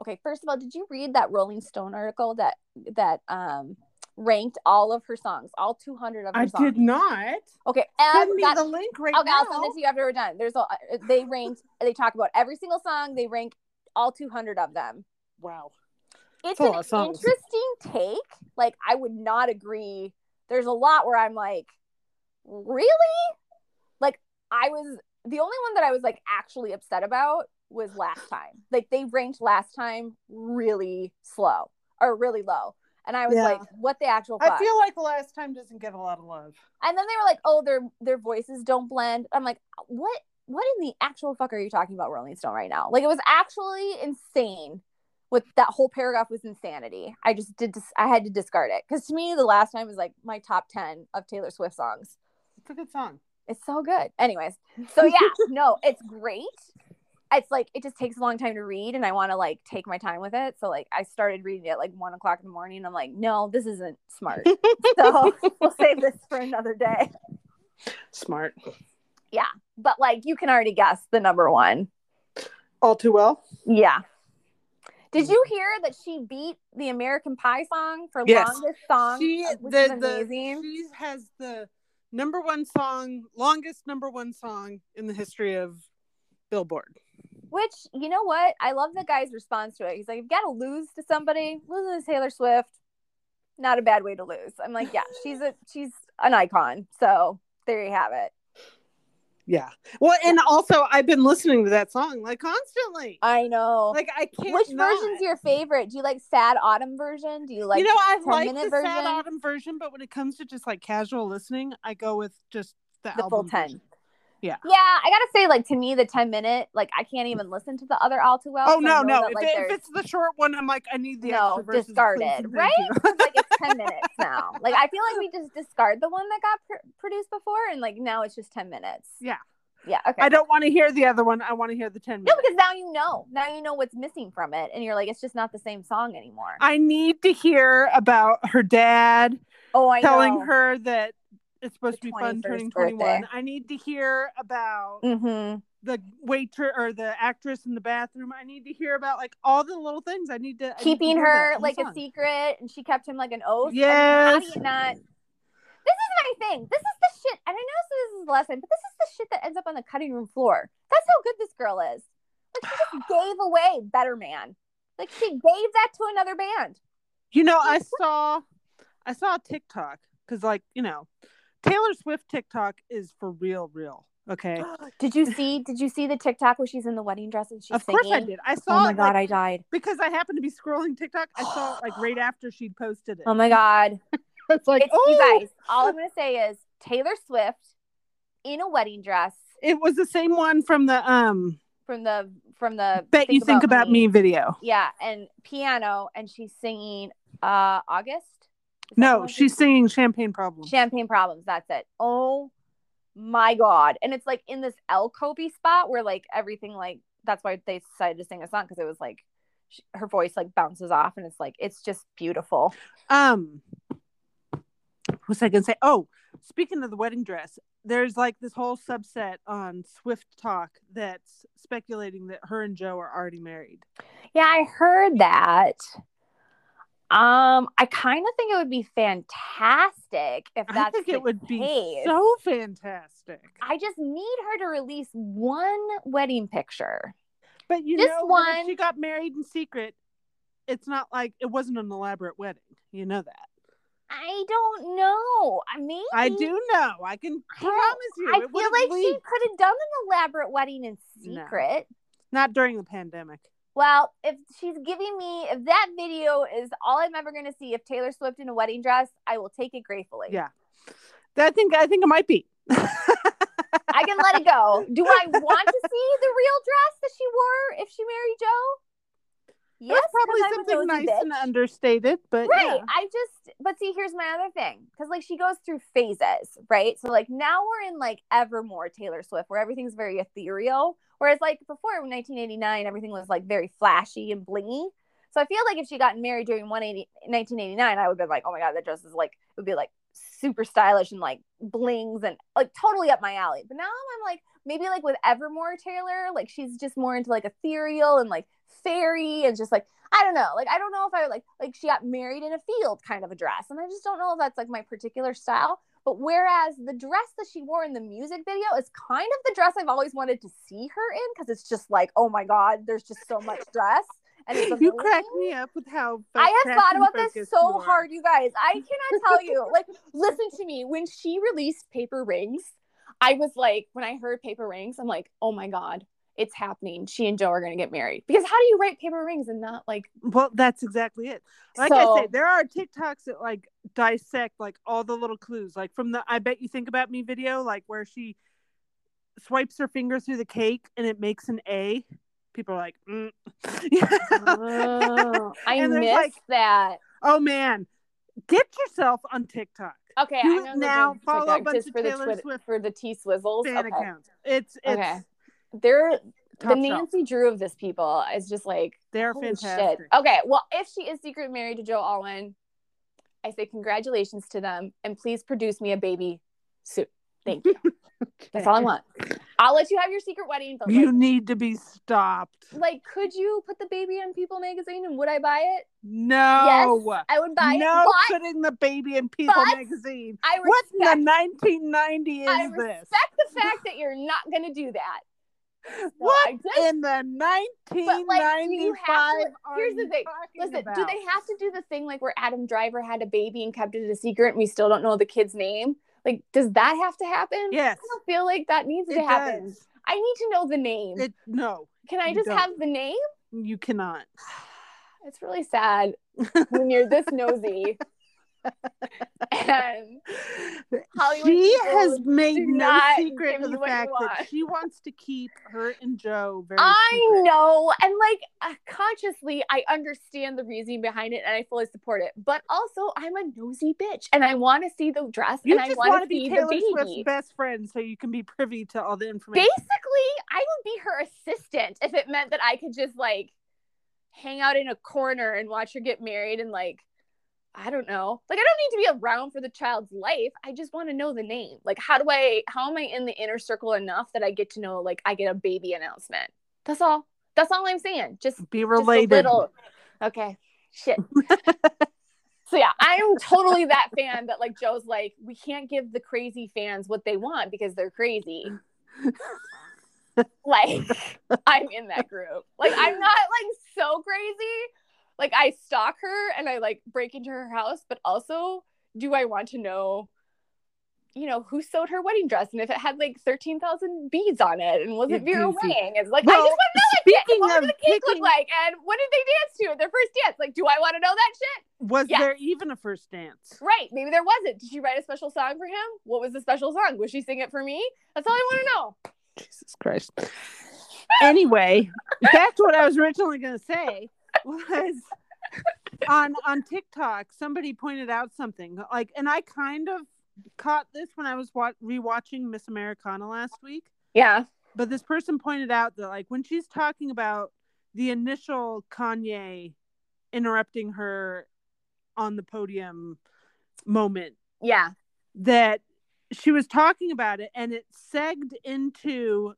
A: okay, first of all, did you read that Rolling Stone article that that um ranked all of her songs, all 200 of her songs.
B: I
A: songs?
B: did not.
A: Okay,
B: Send
A: and
B: me
A: that-
B: the link right
A: okay,
B: now.
A: I'll send it to you after we're done. There's a they ranked they talk about every single song. They rank all 200 of them.
B: Wow.
A: It's an interesting take. Like I would not agree. There's a lot where I'm like, really? Like I was the only one that I was like actually upset about was last time. Like they ranked last time really slow or really low. And I was
B: Yeah.
A: like, what the actual fuck?
B: I feel like last time doesn't get a lot of love.
A: and then they were like, oh, their their voices don't blend. I'm like, what what in the actual fuck are you talking about, Rolling Stone, right now? Like it was actually insane. With that whole paragraph was insanity. I just did. Dis- I had to discard it because to me, the last time was like my top ten of Taylor Swift songs.
B: It's a good song.
A: It's so good. Anyways, so yeah, no, it's great. It's like it just takes a long time to read, and I want to like take my time with it. So like I started reading it at like one o'clock in the morning. And I'm like, no, this isn't smart. so we'll save this for another day.
B: Smart. Yeah.
A: But like you can already guess the number one.
B: All too well.
A: Yeah. Did mm. you hear that she beat the American Pie song for
B: Yes.
A: longest song?
B: She uh,
A: which
B: the,
A: is
B: the
A: amazing.
B: she has the number one song, longest number one song in the history of Billboard.
A: Which you know what? I love the guy's response to it. He's like, "You've got to lose to somebody. Losing to Taylor Swift, not a bad way to lose." I'm like, "Yeah, she's a she's an icon." So there you have it.
B: Yeah. Well, and also I've been listening to that song like constantly.
A: I know.
B: Like I can't.
A: Which
B: not.
A: version's your favorite? Do you like Sad Autumn version? Do you like
B: you know, I like the sad autumn version, but when it comes to just like casual listening, I go with just the,
A: the full
B: album
A: 10?
B: version. Yeah.
A: Yeah, I gotta say, like to me, the 10 minute, like I can't even listen to the other all too well.
B: Oh no, no!
A: that,
B: If,
A: like,
B: it- if it's the short one, I'm like, I need the
A: no,
B: extra
A: discard it, right? like it's 10 minutes now. Like I feel like we just discard the one that got pr- produced before, and like now it's just 10 minutes.
B: Yeah.
A: Yeah. Okay.
B: I don't want to hear the other one. I want to hear the ten
A: no, because now you know. Now you know what's missing from it, and you're like, it's just not the same song anymore.
B: I need to hear about her dad
A: oh, I
B: telling
A: know.
B: her that it's supposed to be fun
A: 21st
B: turning
A: birthday.
B: 21. I need to hear about
A: Mm-hmm.
B: the waiter or the actress in the bathroom. I need to hear about like all the little things. I need to I need to
A: Keeping her like a secret, and she kept him like an oath. I mean, how do you not? This is my thing. This is the shit, and I know this is the lesson, but this is the shit that ends up on the cutting room floor. That's how good this girl is. Like she just gave away Better Man. Like she gave that to another band.
B: You know, I saw I saw a TikTok because like, you know, Taylor Swift TikTok is for real, real. Okay.
A: Did you see? Did you see the TikTok where she's in the wedding dress and she's
B: of
A: singing?
B: course I did. I saw
A: Oh my
B: it,
A: god,
B: like,
A: I died.
B: because I happened to be scrolling TikTok. I saw it like right after she'd posted it.
A: Oh my god.
B: it's like,
A: It's,
B: oh,
A: you guys, all I'm gonna say is Taylor Swift in a wedding dress
B: it was the same one from the um
A: from the from the
B: Bet You Think About Me video.
A: Yeah, and piano, and she's singing uh August.
B: No, she's singing Champagne Problems.
A: Champagne Problems. That's it. Oh my god! And it's like in this El Kobe spot where like everything like that's why they decided to sing a song because it was like sh her voice like bounces off and it's like it's just beautiful.
B: Um, was I gonna say? Oh, speaking of the wedding dress, there's like this whole subset on Swift Talk that's speculating that her and Joe are already married.
A: Yeah, I heard that. Um, I kind of think it would be fantastic if that's
B: I think it would be so fantastic.
A: I just need her to release one wedding picture.
B: But you
A: Just
B: know,
A: one-
B: she got married in secret. It's not like it wasn't an elaborate wedding. You know that.
A: I don't know. I mean,
B: I do know. I can
A: I
B: promise you.
A: I feel like she could have done an elaborate wedding in
B: No.
A: secret.
B: not during the pandemic.
A: Well, if she's giving me, if that video is all I'm ever going to see of Taylor Swift in a wedding dress, I will take it gratefully.
B: Yeah. I think I think it might be.
A: I can let it go. Do I want to see the real dress that she wore if she married Joe? Yes,
B: That's probably something nice and understated, but
A: Right.
B: yeah.
A: I just, but see, here's my other thing. Cause like she goes through phases, right? So like now we're in like Evermore Taylor Swift where everything's very ethereal. Whereas like before 1989, everything was like very flashy and blingy. So I feel like if she got married during 180, 1989, I would have been like, oh my God, that dress is like, it would be like super stylish and like blings and like totally up my alley. But now I'm like, maybe like with Evermore Taylor, like she's just more into like ethereal and like fairy and just like, I don't know. Like, I don't know if I like, like she got married in a field kind of a dress. And I just don't know if that's like my particular style. But whereas the dress that she wore in the music video is kind of the dress I've always wanted to see her in because it's just like, oh my God, there's just so much dress. And
B: You crack me up with how
A: I have thought about this so
B: you are.
A: hard, you guys. I cannot tell you. Like, listen to me. When she released Paper Rings, I was like, when I heard Paper Rings, I'm like, oh my God, it's happening. She and Joe are going to get married. Because how do you write Paper Rings and not like,
B: Well, that's exactly it. Like
A: So-
B: I say, there are TikToks that like dissect like all the little clues, like from the "I bet you think about me" video, like where she swipes her finger through the cake and it makes an A. People are like, mm.
A: oh, I missed
B: like,
A: that.
B: "Oh man, get yourself on TikTok
A: Okay,
B: do
A: I'm
B: now.
A: go to
B: Follow a
A: TikTok
B: bunch of
A: for the
B: Taylor
A: Twitter
B: Swift
A: for the T Swizzles.
B: fan
A: Okay.
B: accounts. It's it's
A: Okay. They're the. Nancy Drew of this people is just like
B: They're fantastic.
A: Shit. Okay, well, if she is secret married to Joe Alwyn, I say congratulations to them and please produce me a baby soon. Thank you. That's all I want. I'll let you have your secret wedding, but
B: You
A: like,
B: need to be stopped.
A: like, could you put the baby in People magazine and would I buy it?
B: No.
A: Yes, I would buy
B: no
A: it. But
B: putting the baby in People magazine.
A: I
B: What
A: respect,
B: in the 1990 is
A: I
B: this?
A: respect the fact that you're not going to do that. So
B: What
A: just-
B: in the 1995
A: like, do you have to- here's the thing. Listen,
B: about?
A: do they have to do the thing like where Adam Driver had a baby and kept it a secret and we still don't know the kid's name? Like, does that have to happen?
B: Yes.
A: I don't feel like that needs
B: It
A: to happen.
B: does.
A: I need to know the name.
B: It no,
A: Can I just
B: don't.
A: have the name?
B: you cannot.
A: It's really sad when you're this nosy. and Hollywood
B: she has made no secret of the fact that she wants to keep her and Joe very
A: I
B: secret.
A: know, and like uh, consciously, I understand the reasoning behind it, and I fully support it. But also, I'm a nosy bitch, and I want to see the dress,
B: You
A: and I
B: just
A: want to
B: be
A: see the
B: Taylor
A: baby.
B: Swift's best friend so you can be privy to all the information.
A: Basically, I would be her assistant if it meant that I could just like hang out in a corner and watch her get married and like. I don't know. Like, I don't need to be around for the child's life. I just want to know the name. Like, how do I, how am I in the inner circle enough that I get to know, like, I get a baby announcement? That's all. That's all I'm saying. Just
B: be
A: just
B: related.
A: little- Okay. Shit. so yeah, I'm totally that fan that like Joe's like, we can't give the crazy fans what they want because they're crazy. like I'm in that group. Like I'm not like so crazy. Like I stalk her and I like break into her house, but also do I want to know you know who sewed her wedding dress and if it had like 13,000 beads on it and was it Vera. Wang? It's like I just want to know
B: speaking
A: What did the cake
B: picking-
A: look like and what did they dance to at their first dance? Like do I want to know that shit?
B: Was
A: Yes.
B: there even a first dance?
A: Right. Maybe there wasn't. Did she write a special song for him? What was the special song? Was she sing it for me? That's all I want to know.
B: Jesus Christ. Anyway, that's what I was originally going to say was on on TikTok somebody pointed out something like and I kind of caught this when I was wa- rewatching Miss Americana last week,
A: Yeah.
B: but this person pointed out that like when she's talking about the initial Kanye interrupting her on the podium moment
A: Yeah.
B: that she was talking about it and it segged into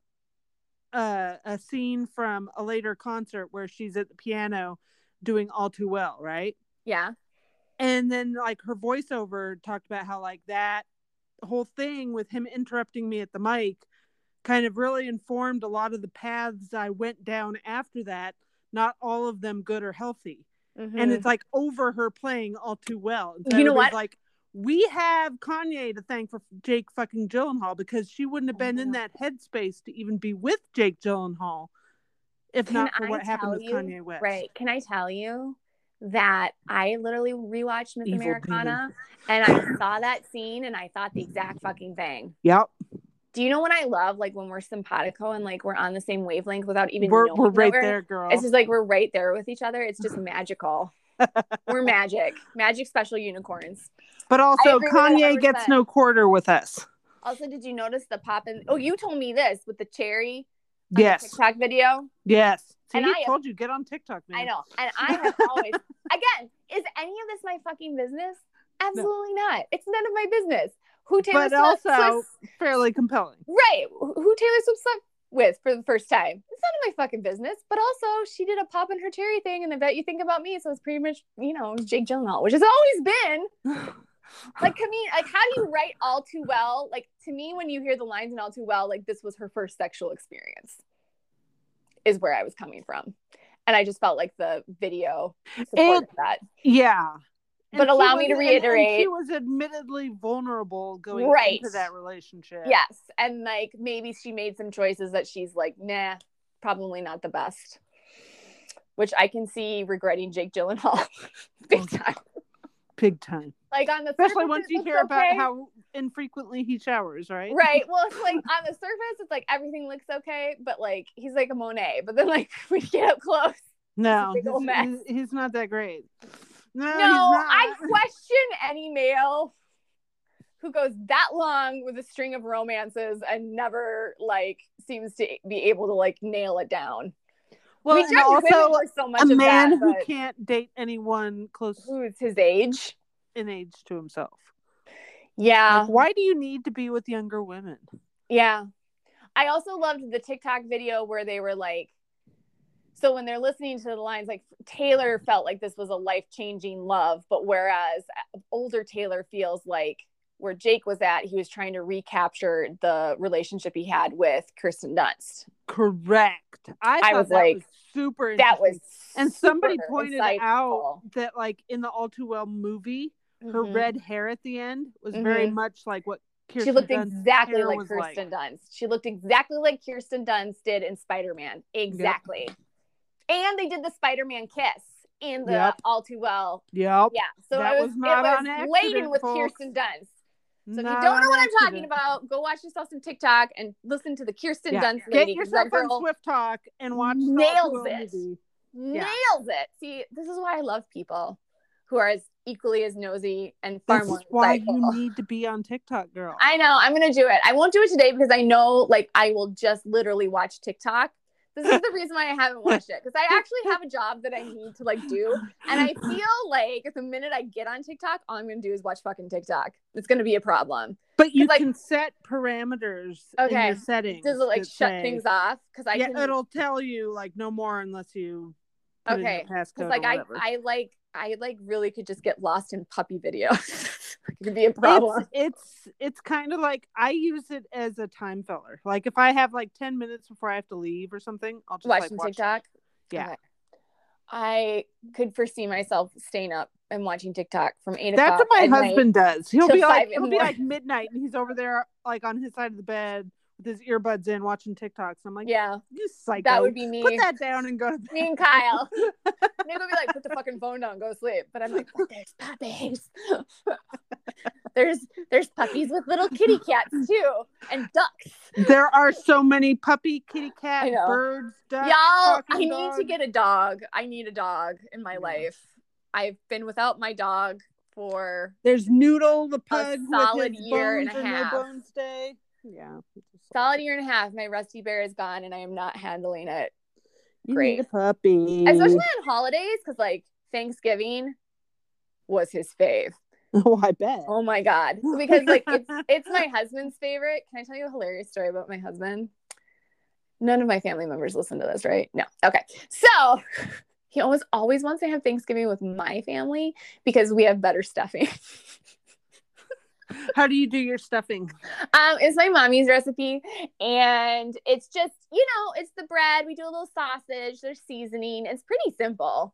B: uh, a scene from a later concert where she's at the piano doing all too well right
A: Yeah.
B: and then like her voiceover talked about how like that whole thing with him interrupting me at the mic kind of really informed a lot of the paths i went down after that not all of them good or healthy and it's like over her playing all too well. So
A: Mm-hmm. You know what?
B: Like we have Kanye to thank for Jake fucking Gyllenhaal because she wouldn't have oh, been in that headspace to even be with Jake Gyllenhaal if
A: Can
B: not for
A: I
B: what happened
A: tell
B: with Kanye West.
A: Right. Can I tell you that I literally rewatched Miss
B: Evil
A: Americana and I saw that scene and I thought the exact fucking thing.
B: Yep.
A: Do you know what I love? Like when we're simpatico and like we're on the same wavelength without even
B: We're we're right
A: we're-
B: there, girl.
A: It's just like we're right there with each other. It's just magical. We're magic. Magic special unicorns.
B: but also
A: agree with it
B: Kanye gets no quarter with us.
A: Also, did you notice the pop in? Oh, you told me this with the cherry
B: Yes.
A: TikTok video.
B: Yes. See,
A: And
B: I
A: have-
B: told you get on TikTok, man.
A: I know. And I have always, again, is any of this my fucking business? Absolutely not. It's none of my business. Who Taylor
B: But
A: Swift
B: also
A: Swift-
B: fairly compelling.
A: right? Who Taylor Swift slept with for the first time? It's none of my fucking business. But also, she did a pop in her cherry thing, and I bet you think about me. So it's pretty much, you know, Jake Gyllenhaal, which has always been like comedian. Like, how do you write all too well? Like to me, when you hear the lines in all too well, like this was her first sexual experience, is where I was coming from, and I just felt like the video supported that.
B: Yeah.
A: But allow me to
B: was- and- and
A: reiterate-
B: she was admittedly vulnerable going
A: Right.
B: into that relationship.
A: Yes. And like maybe she made some choices that she's like, nah, probably not the best. Which I can see regretting Jake Gyllenhaal big time.
B: Big time.
A: Like on the
B: Especially
A: surface,
B: once you hear about how infrequently he showers, right?
A: Right. Well, it's like on the surface, it's like everything looks okay, but like he's like a Monet. But then like when you get up close,
B: No, he's, he's- he's not that great. No,
A: no. I question any male who goes that long with a string of romances and never like seems to be able to like nail it down.
B: well,
A: we
B: and also
A: so much
B: a man
A: that,
B: who can't date anyone close
A: who's his age?
B: in age to himself.
A: Yeah,
B: Like, why do you need to be with younger women?
A: yeah. I also loved the TikTok video where they were like, so when they're listening to the lines, like Taylor felt like this was a life changing love, but whereas older Taylor feels like where Jake was at, he was trying to recapture the relationship he had with Kirsten Dunst.
B: Correct. I,
A: I
B: thought
A: was
B: that
A: like,
B: was super.
A: That was
B: and somebody pointed
A: insightful.
B: out that like in the All Too Well movie, her
A: Mhm.
B: red hair at the end was very
A: Mhm.
B: much like what Kirsten Dunst
A: she looked
B: Dunst's
A: exactly like Kirsten Dunst. She looked exactly like Kirsten Dunst did in Spider Man. Exactly. And they did the Spider Man kiss in the
B: Yep.
A: All Too Well.
B: Yep.
A: Yeah. So
B: That
A: it was,
B: was not
A: it was
B: accident,
A: laden with
B: folks.
A: Kirsten Dunst. So if you don't know what I'm talking about, go watch yourself some TikTok and listen to the Kirsten
B: Yeah.
A: Dunst
B: Get
A: lady.
B: yourself on Swift Talk and watch
A: nails
B: All Too Well
A: it.
B: movie.
A: nails it. See, this is why I love people who are as equally as nosy and far
B: This
A: more
B: is why
A: insightful.
B: you need to be on TikTok, girl.
A: I know. I'm gonna do it. I won't do it today because I know, like, I will just literally watch TikTok. This is the reason why I haven't watched it because I actually have a job that I need to like do, and I feel like the minute I get on TikTok, all I'm gonna do is watch fucking TikTok. It's gonna be a problem.
B: but you
A: like-
B: can set parameters in
A: Okay.
B: your settings.
A: Does it like shut
B: say-
A: things off? Because I
B: yeah,
A: can.
B: it'll tell you like no more unless you
A: Okay,
B: in
A: Because like I. I like, I like really could just get lost in puppy videos. It could be a problem.
B: It's it's it's kind of like I use it as a time filler. Like if I have like ten minutes before I have to leave or something, I'll just
A: watch
B: like
A: some
B: watch.
A: TikTok.
B: Yeah.
A: Okay. I could foresee myself staying up and watching TikTok from eight
B: That's
A: o'clock.
B: what my husband does. He'll be like it'll be like midnight and he's over there like on his side of the bed his earbuds in watching TikToks. I'm like,
A: Yeah,
B: you psycho.
A: that would be me.
B: Put that down and go to bed.
A: me and Kyle. Nick would be like, "Put the fucking phone down, go to sleep." But I'm like, "But there's puppies. there's there's puppies with little kitty cats too, and ducks.
B: There are so many puppy, kitty cat, birds, ducks.
A: Y'all, I need to get a dog. I need a dog in my
B: Yeah.
A: life. I've been without my dog for
B: There's Noodle the pug a
A: solid
B: with his
A: year and a
B: no
A: half.
B: day. Yeah,
A: solid year and a half. My rusty bear is gone, and I am not handling it.
B: You
A: great.
B: need a puppy.
A: especially on holidays because like thanksgiving was his fave
B: oh, I bet.
A: oh my god because like it's it's my husband's favorite can i tell you a hilarious story about my husband none of my family members listen to this right no okay so he always always wants to have thanksgiving with my family because we have better stuffing
B: How do you do your stuffing?
A: um it's my mommy's recipe and it's just you know it's the bread we do a little sausage there's seasoning it's pretty simple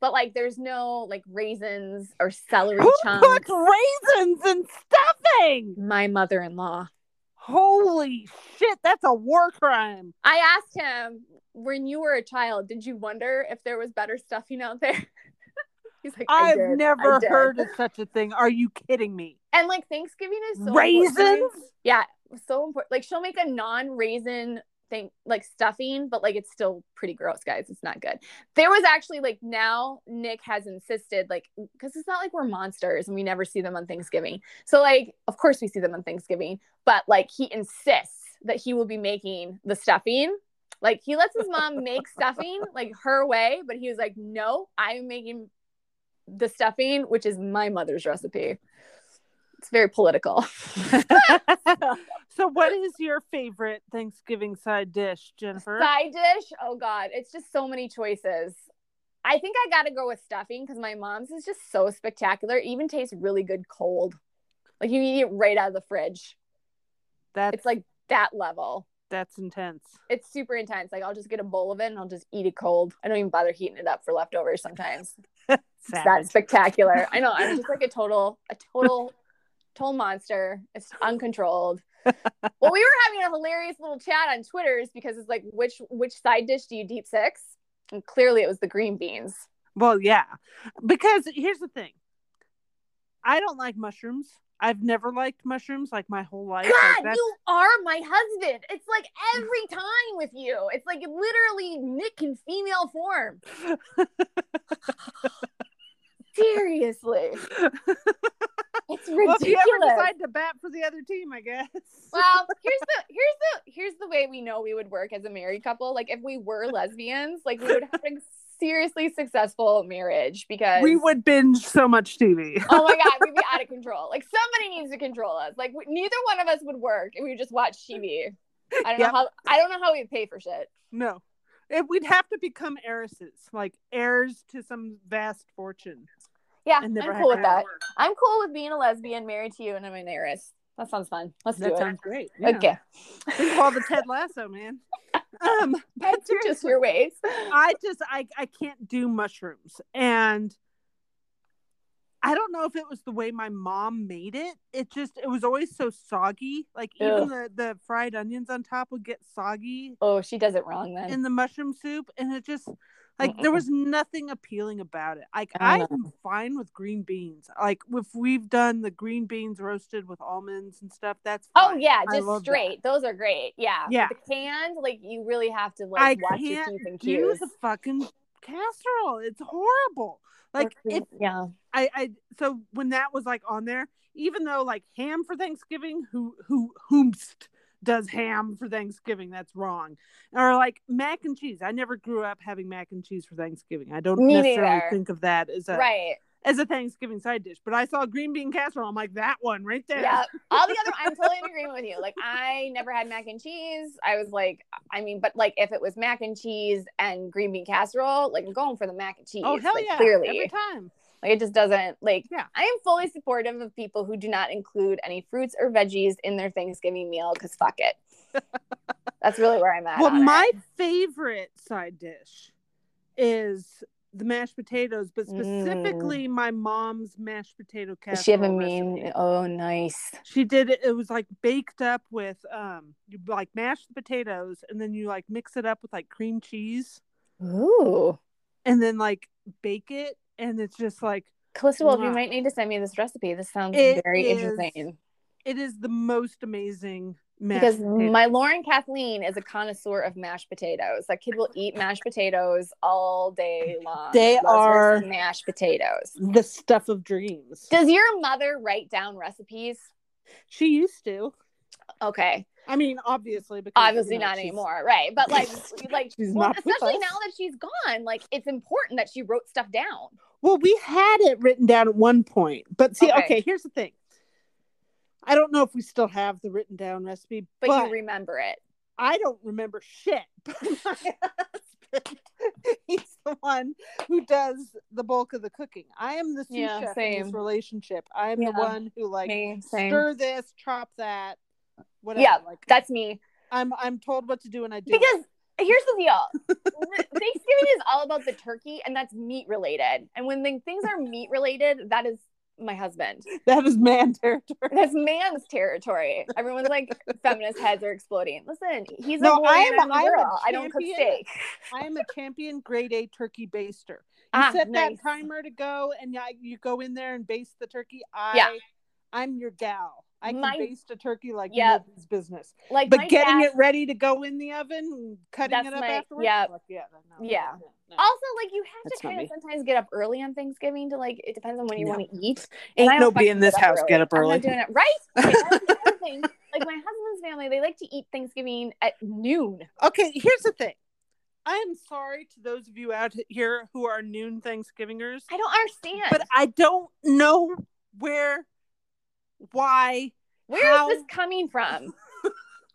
A: but like there's no like raisins or celery
B: Who
A: chunks
B: puts raisins in stuffing?
A: my mother-in-law
B: Holy shit, that's a war crime.
A: i asked him when you were a child did you wonder if there was better stuffing out there he's like
B: I've never
A: did."
B: heard of such a thing. Are you kidding me?
A: And like thanksgiving is so
B: Raisins?
A: important. yeah so important like she'll make a non-raisin thing like stuffing but like it's still pretty gross guys it's not good there was actually like now nick has insisted like because it's not like we're monsters and we never see them on thanksgiving so like of course we see them on thanksgiving but like he insists that he will be making the stuffing Like he lets his mom make stuffing like her way, but he was like, "No, I'm making the stuffing, which is my mother's recipe." It's very political.
B: so, what is your favorite Thanksgiving side dish, Jennifer?
A: Side dish? Oh God, it's just so many choices. I think I got to go with stuffing because my mom's is just so spectacular. It even tastes really good cold. Like you eat it right out of the fridge.
B: That's
A: It's like that level.
B: that's intense.
A: It's super intense. Like I'll just get a bowl of it and I'll just eat it cold. I don't even bother heating it up for leftovers sometimes. It's that spectacular. I know. I'm just like a total, a total, total monster. It's uncontrolled. well, we were having a hilarious little chat on Twitters because it's like, which which side dish do you deep six? And clearly, it was the green beans.
B: Well, yeah, because here's the thing. I don't like mushrooms. I've never liked mushrooms like my whole life.
A: God,
B: that's-
A: you are my husband. It's like every time with you. It's like literally Nick in female form. Seriously. It's ridiculous.
B: well, if you ever decide to bat for the other team, I guess.
A: well, here's the here's the here's the way we know we would work as a married couple. Like if we were lesbians, like we would have a seriously successful marriage because
B: we would binge so much TV.
A: oh my god, we'd be out of control. Like somebody needs to control us. Like we, neither one of us would work if we would just watch TV. I don't
B: Yep.
A: know how I don't know how we'd pay for shit.
B: No. It, we'd have to become heiresses, like heirs to some vast fortune.
A: Yeah, I'm cool with that.
B: work.
A: I'm cool with being a lesbian, married to you, and I'm an heiress. That sounds fun. Let's do it.
B: That sounds great. Yeah.
A: Okay,
B: Think of all the Ted Lasso, man. Um, but
A: that's just your ways.
B: I just I I can't do mushrooms, and I don't know if it was the way my mom made it. It just it was always so soggy. Like even the the fried onions on top would get soggy
A: Oh, she does it wrong then.
B: in the mushroom soup, and it just like there was nothing appealing about it. Like
A: I know.
B: I'm mm. fine with green beans. Like if we've done the green beans roasted with almonds and stuff, that's
A: oh,
B: fine.
A: Oh
B: yeah,
A: just
B: love that.
A: straight. Those are great. Yeah.
B: Yeah.
A: The canned, like you really have to
B: I
A: like watch your P's and
B: do the fucking casserole. It's horrible. Like if
A: yeah.
B: I, I so when that was like on there, even though like ham for Thanksgiving, who who whomst does ham for Thanksgiving, that's wrong. Or like mac and cheese. I never grew up having mac and cheese for Thanksgiving. I don't
A: Me
B: necessarily
A: neither.
B: think of that as a
A: Right.
B: as a Thanksgiving side dish. But I saw green bean casserole. I'm like that one right there.
A: Yeah. All the other I'm totally in agreement with you. Like I never had mac and cheese. I was like, I mean, but like if it was mac and cheese and green bean casserole, like I'm going for the mac and oh, cheese.
B: Oh hell
A: like,
B: yeah!
A: Clearly.
B: every time.
A: Like it just doesn't like
B: Yeah.
A: I am fully supportive of people who do not include any fruits or veggies in their Thanksgiving meal because fuck it. That's really where I'm at.
B: Well, my
A: it.
B: favorite side dish is the mashed potatoes, but
A: Mm.
B: specifically my mom's mashed potato casserole.
A: Does she have a
B: recipe.
A: oh nice.
B: She did it. It was like baked up with um, you like mash the potatoes and then you like mix it up with like cream cheese
A: Ooh.
B: and then like bake it, and it's just like
A: Calista, well, you might need to send me this recipe. This sounds
B: It
A: very
B: is
A: interesting.
B: it is the most amazing
A: Because
B: potatoes.
A: my Lauren Kathleen is a connoisseur of mashed potatoes. That kid will eat mashed potatoes all day long.
B: They
A: Loves
B: are-
A: mashed potatoes.
B: the stuff of dreams.
A: Does your mother write down recipes?
B: She used to.
A: Okay,
B: I mean, obviously, because
A: obviously
B: you know,
A: not anymore, right? But like, like,
B: She's
A: well,
B: not
A: especially now that she's gone, like, it's important that she wrote stuff down.
B: Well, we had it written down at one point, but see,
A: Okay.
B: okay, here's the thing. I don't know if we still have the written down recipe,
A: But,
B: but,
A: you remember it.
B: I don't remember shit. But my husband, he's the one who does the bulk of the cooking. I am the sous
A: Yeah,
B: chef in this relationship. I'm
A: Yeah.
B: the one who like
A: Me, same.
B: stir this, chop that, whatever.
A: Yeah,
B: like
A: That's me.
B: I'm I'm told what to do and I do. it.
A: Because here's the deal Thanksgiving is all about the turkey, and that's meat related. And when the, things are meat related, that is my husband.
B: that is man territory.
A: That's man's territory. Everyone's like, feminist heads are exploding. Listen, he's
B: No,
A: a boy
B: I
A: and
B: am-
A: I'm a
B: I am a
A: girl. I don't cook steak.
B: I am a champion grade A turkey baster. You
A: Ah,
B: set
A: nice.
B: that timer to go, and yeah, you go in there and baste the turkey. I,
A: Yeah.
B: I'm your gal. I can
A: My-
B: baste a turkey like
A: Yeah.
B: nobody's business.
A: Like,
B: But getting
A: dad-
B: it ready to go in the oven, cutting it up
A: my-
B: afterwards.
A: yeah.
B: fuck yeah, no, no,
A: Yeah.
B: no, no.
A: Also, like you have
B: That's
A: to kind of
B: me.
A: sometimes get up early on Thanksgiving to like. It depends on when you
B: No.
A: want to eat.
B: Ain't
A: I don't
B: nobody in this
A: get up
B: house get up early.
A: I'm
B: early.
A: not doing it right. Okay, that's the other thing. like my husband's family, they like to eat Thanksgiving at noon.
B: Okay, here's the thing. I am sorry to those of you out here who are noon Thanksgivingers,
A: I don't understand.
B: but I don't know where, why.
A: Where is
B: how-
A: this coming from?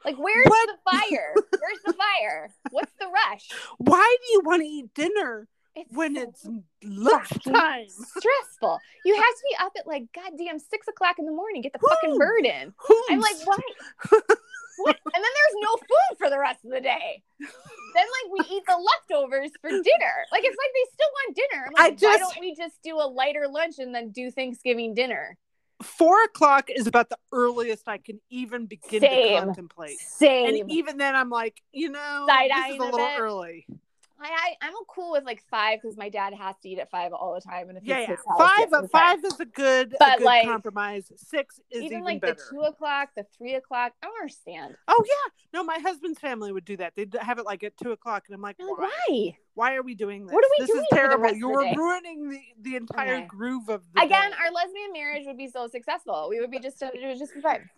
A: Like, where's
B: What?
A: the fire? Where's the fire? What's the rush?
B: Why do you want to eat dinner
A: It's
B: when
A: so
B: it's lunchtime?
A: stressful. You have to be up at like goddamn six o'clock in the morning. Get the fucking bird in.
B: Who's-
A: I'm like, what? what? And then there's no food for the rest of the day. Then like we eat the leftovers for dinner. Like it's like they still want dinner. Like, why don't we just do a lighter lunch and then do Thanksgiving dinner?
B: Four o'clock is about the earliest I can even begin
A: Same.
B: to contemplate.
A: Same.
B: And even then, I'm like, you know,
A: Side-eyeing
B: this is a little early.
A: I, I I'm cool with like five because my dad has to eat at five all the time, and if
B: Yeah, yeah. Five, five is a good, a good
A: like,
B: compromise. Six is
A: Even
B: even,
A: like
B: better.
A: the two o'clock, the three o'clock, I don't understand.
B: Oh yeah, no, my husband's family would do that. They'd have it like at two o'clock, and I'm like,
A: You're like,
B: why?
A: Why?
B: Are we doing this?
A: What are we
B: this
A: doing
B: is
A: for the
B: terrible. You
A: the
B: are ruining the, the entire
A: Okay.
B: groove of the
A: Again,
B: day.
A: our lesbian marriage would be so successful. We would be just it would just be fine.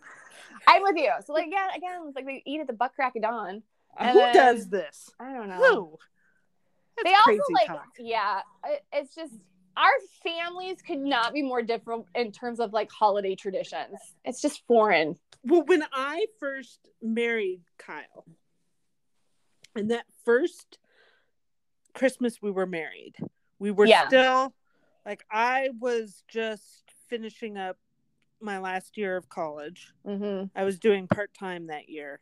A: I'm with you. So like again, again, it's like they eat at the butt crack of dawn. Uh, and
B: Who
A: then-
B: does this?
A: I don't know.
B: Who? That's
A: they also like
B: talk.
A: yeah. it- It's just our families could not be more different in terms of like holiday traditions. It's just foreign.
B: Well, when I first married Kyle, and that first Christmas we were married, we were
A: Yeah.
B: still like I was just finishing up my last year of college.
A: hmm
B: I was doing part time that year,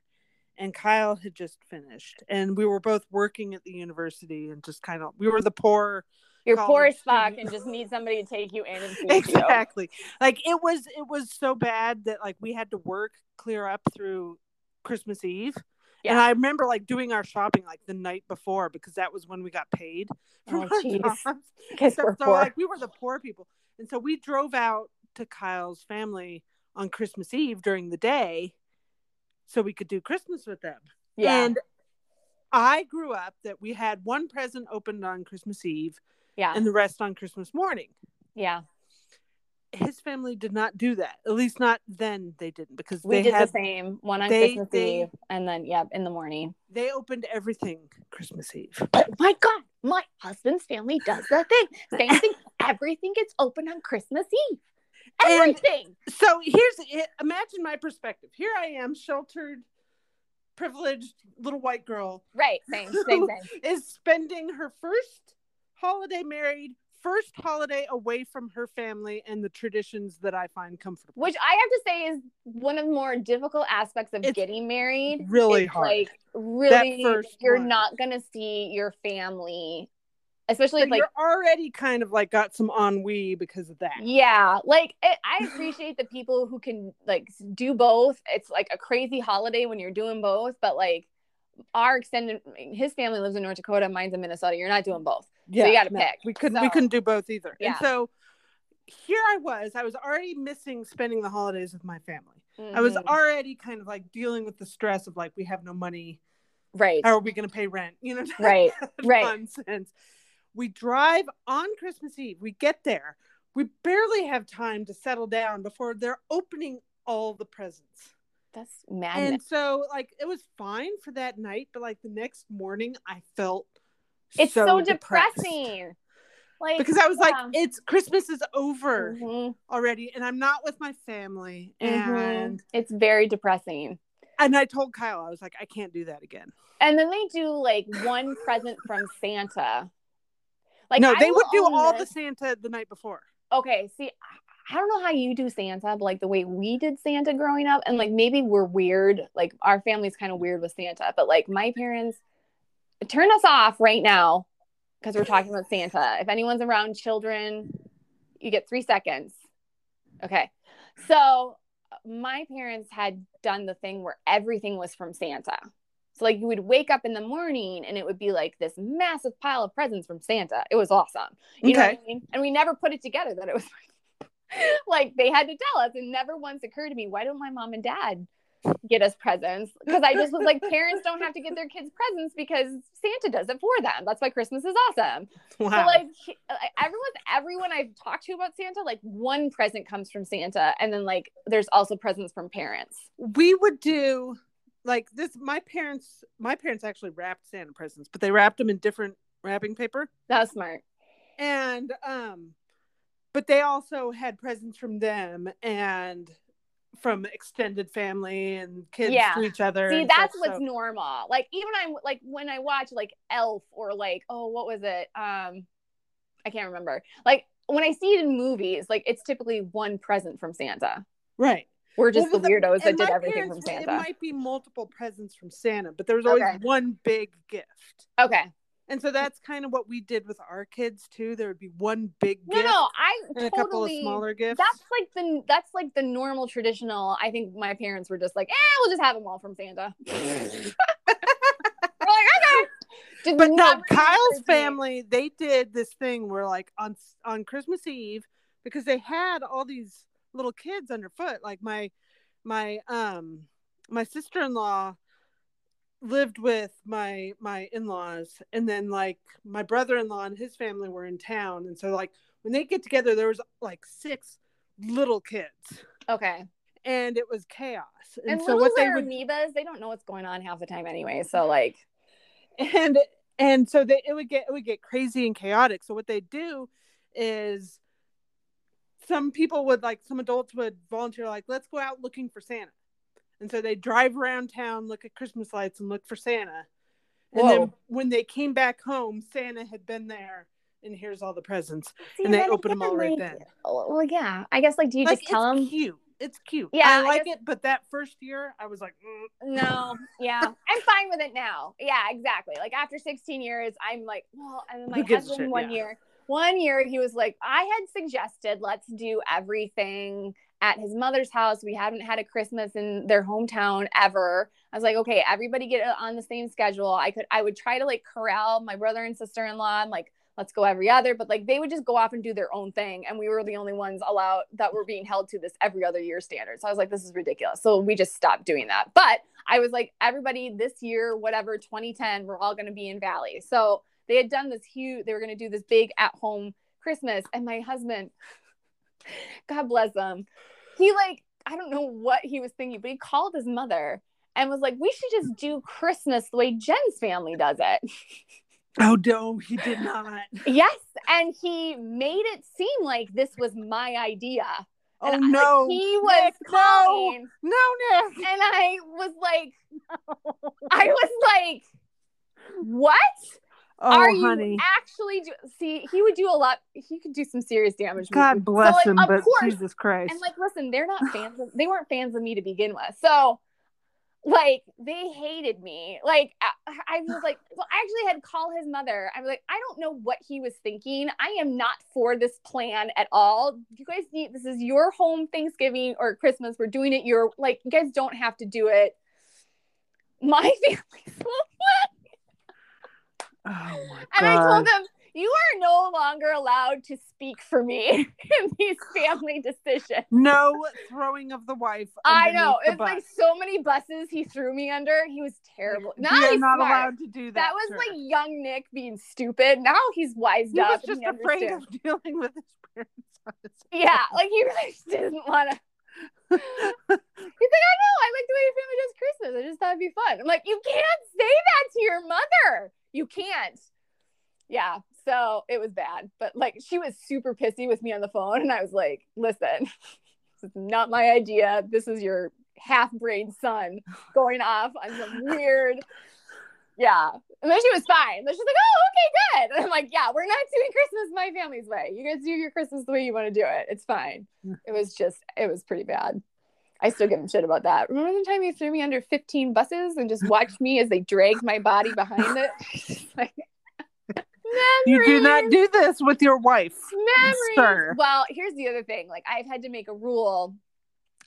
B: and Kyle had just finished, and we were both working at the university, and just kind of we were the poor.
A: You're poor as fuck and just need somebody to take you in and feed you.
B: Exactly. Like it was, it was so bad that like we had to work clear up through Christmas Eve. And I remember like doing our shopping like the night before because that was when we got paid from
A: Oh,
B: our
A: jeez.
B: jobs. So, so, like we were the poor people. And so we drove out to Kyle's family on Christmas Eve during the day so we could do Christmas with them.
A: yeah.
B: And I grew up that we had one present opened on Christmas Eve
A: yeah.
B: and the rest on Christmas morning.
A: yeah.
B: His family did not do that. At least not then they didn't because
A: We did
B: had
A: the same one on
B: they-
A: Christmas
B: they-
A: Eve and then yeah, in the morning.
B: they opened everything Christmas Eve.
A: Oh my god, my husband's family does that thing. Same thing. Everything gets open on Christmas Eve.
B: And-
A: Everything.
B: So here's. Imagine my perspective. Here I am, sheltered, privileged little white girl
A: right. Same. Same thing.
B: is spending her first holiday married, first holiday away from her family and the traditions that I find comfortable.
A: Which I have to say is one of the more difficult aspects of
B: It's
A: getting married.
B: really
A: It's,
B: hard.
A: Like really,
B: first
A: you're
B: one.
A: not gonna see your family, especially if, like
B: you're already kind of like got some ennui because of that.
A: Yeah, like it, I appreciate the people who can like do both. It's like a crazy holiday when you're doing both, but like our extended his family lives in North Dakota, mine's in Minnesota. You're not doing both. You gotta pick.
B: We couldn't. We couldn't do both either.
A: Yeah.
B: And so here I was. I was already missing spending the holidays with my family. I was
A: Mhm.
B: already kind of like dealing with the stress of like we have no money.
A: right,
B: How are we going to pay rent? You know,
A: right, right.
B: nonsense. We drive on Christmas Eve. We get there. We barely have time to settle down before they're opening all the presents.
A: That's
B: mad.
A: And
B: so, like, it was fine for that night, but like the next morning, I felt
A: it's so,
B: depressed.
A: depressing. Like
B: because I was like, it's Christmas is over
A: Mhm,
B: already, and I'm not with my family,
A: mhm.
B: and
A: it's very depressing.
B: and I told Kyle, I was like, I can't do that again.
A: And then they do like one present from Santa. Like
B: no,
A: I
B: they would do all
A: this.
B: the Santa the night before.
A: okay, see, I don't know how you do Santa, but like the way we did Santa growing up, and like maybe we're weird. Like our family's kind of weird with Santa, but like my parents turn us off right now because we're talking about Santa. If anyone's around children, you get three seconds. Okay. So my parents had done the thing where everything was from Santa. So like you would wake up in the morning and it would be like this massive pile of presents from Santa. It was awesome. You know what
B: Okay.
A: I mean? And we never put it together that it was like they had to tell us. And never once occurred to me, why don't my mom and dad get us presents because I just was like, parents don't have to get their kids presents because Santa does it for them. That's why Christmas is awesome.
B: Wow.
A: So like like, everyone, everyone I've talked to about Santa, like one present comes from Santa, and then like there's also presents from parents.
B: we would do like this my parents my parents actually wrapped santa presents but they wrapped them in different wrapping paper
A: That's smart.
B: and um but they also had presents from them and from extended family and kids
A: Yeah.
B: to each other
A: See, that's
B: stuff,
A: what's
B: so-
A: normal. Like even I'm like when I watch like Elf or like oh what was it? Um, I can't remember. Like when I see it in movies, like it's typically one present from Santa.
B: right
A: We're just
B: Well,
A: the weirdos that did everything from Santa.
B: it might be multiple presents from santa but there was always
A: Okay.
B: one big gift
A: Okay.
B: And so that's kind of what we did with our kids too there would be one big
A: No,
B: gift
A: no, I
B: and a couple of
A: totally.
B: smaller gifts
A: That's like the that's like the normal traditional. I think my parents were just like, eh, we'll just have them all from Santa. we're like, okay. Did
B: but no, Kyle's family they did this thing where like on on Christmas Eve because they had all these little kids underfoot. Like my my um my sister in law lived with my my in laws, and then like my brother in law and his family were in town, and so like when they get together, there was like six little kids,
A: Okay.
B: and it was chaos. And,
A: And,
B: so what they would
A: amoebas, they don't know what's going on half the time anyway. So like,
B: and and so they it would get it would get crazy and chaotic so what they do is some people would like some adults would volunteer like let's go out looking for santa and so they drive around town look at christmas lights and look for santa and then when they came back home santa had been there and here's all the presents
A: see,
B: and they open them all
A: again,
B: right then
A: oh, Well, yeah. I guess like, do you
B: like
A: just tell
B: it's
A: them?
B: cute it's cute
A: Yeah,
B: i
A: I
B: like
A: guess-
B: it but that first year i was like mm.
A: No, yeah, I'm fine with it now. Yeah, exactly. Like after 16 years, I'm like, well, and then my
B: Who gives a
A: husband
B: shit?
A: one
B: Yeah.
A: year, one year he was like, I had suggested let's do everything at his mother's house. We haven't had a Christmas in their hometown ever. I was like, okay, everybody get uh, on the same schedule. I could, I would try to like corral my brother and sister in law and like let's go every other, but like they would just go off and do their own thing, and we were the only ones allowed that were being held to this every other year standard. So I was like, this is ridiculous. So we just stopped doing that. But I was like, everybody this year, whatever, 2010, we're all going to be in Valley. So they had done this huge, they were going to do this big at home Christmas. And my husband, God bless him, he like, I don't know what he was thinking, but he called his mother and was like, we should just do Christmas the way Jen's family does it.
B: oh no he did not
A: yes. And he made it seem like this was my idea.
B: oh
A: And I-
B: no
A: Like, he was
B: Nick, no.
A: calling.
B: no nick
A: and I was like, I was like, what
B: oh
A: are you
B: honey
A: actually do? See, he would do a lot. He could do some serious damage.
B: God bless
A: So, like,
B: him,
A: of
B: but
A: course,
B: Jesus Christ.
A: and like, listen, they're not fans. Of, they weren't fans of me to begin with. So, like, they hated me. Like, I, I was like, so I actually had call his mother. I was like, I don't know what he was thinking. I am not for this plan at all. You guys need this is your home Thanksgiving or Christmas. We're doing it your like. You guys don't have to do it. My family's
B: oh my
A: And I told
B: God.
A: them, you are no longer allowed to speak for me in these family decisions.
B: no throwing of the wife.
A: I know. It's like so many buses he threw me under. He was terrible. Now
B: are
A: he's
B: not
A: smart.
B: allowed to do that.
A: That was
B: sir.
A: like young Nick being stupid. Now he's wised
B: he was
A: up. and
B: just
A: he
B: afraid
A: understands.
B: of dealing with his parents.
A: Yeah, like he really just didn't want to. He's like, I know, I like the way your family does Christmas. I just thought it'd be fun. I'm like, you can't say that to your mother. You can't. Yeah, so it was bad. But like, she was super pissy with me on the phone, and I was like, listen, this is not my idea. This is your half brain son going off on some weird. Yeah. And then she was fine. Then she's like, oh, okay, good. And I'm like, yeah, we're not doing Christmas my family's way. You guys do your Christmas the way you want to do it. It's fine. It was just, it was pretty bad. I still give him shit about that. Remember the time he threw me under 15 buses and just watched me as they dragged my body behind it? like,
B: You do not do this with your wife.
A: memories.
B: sir.
A: Well, here's the other thing. Like, I've had to make a rule.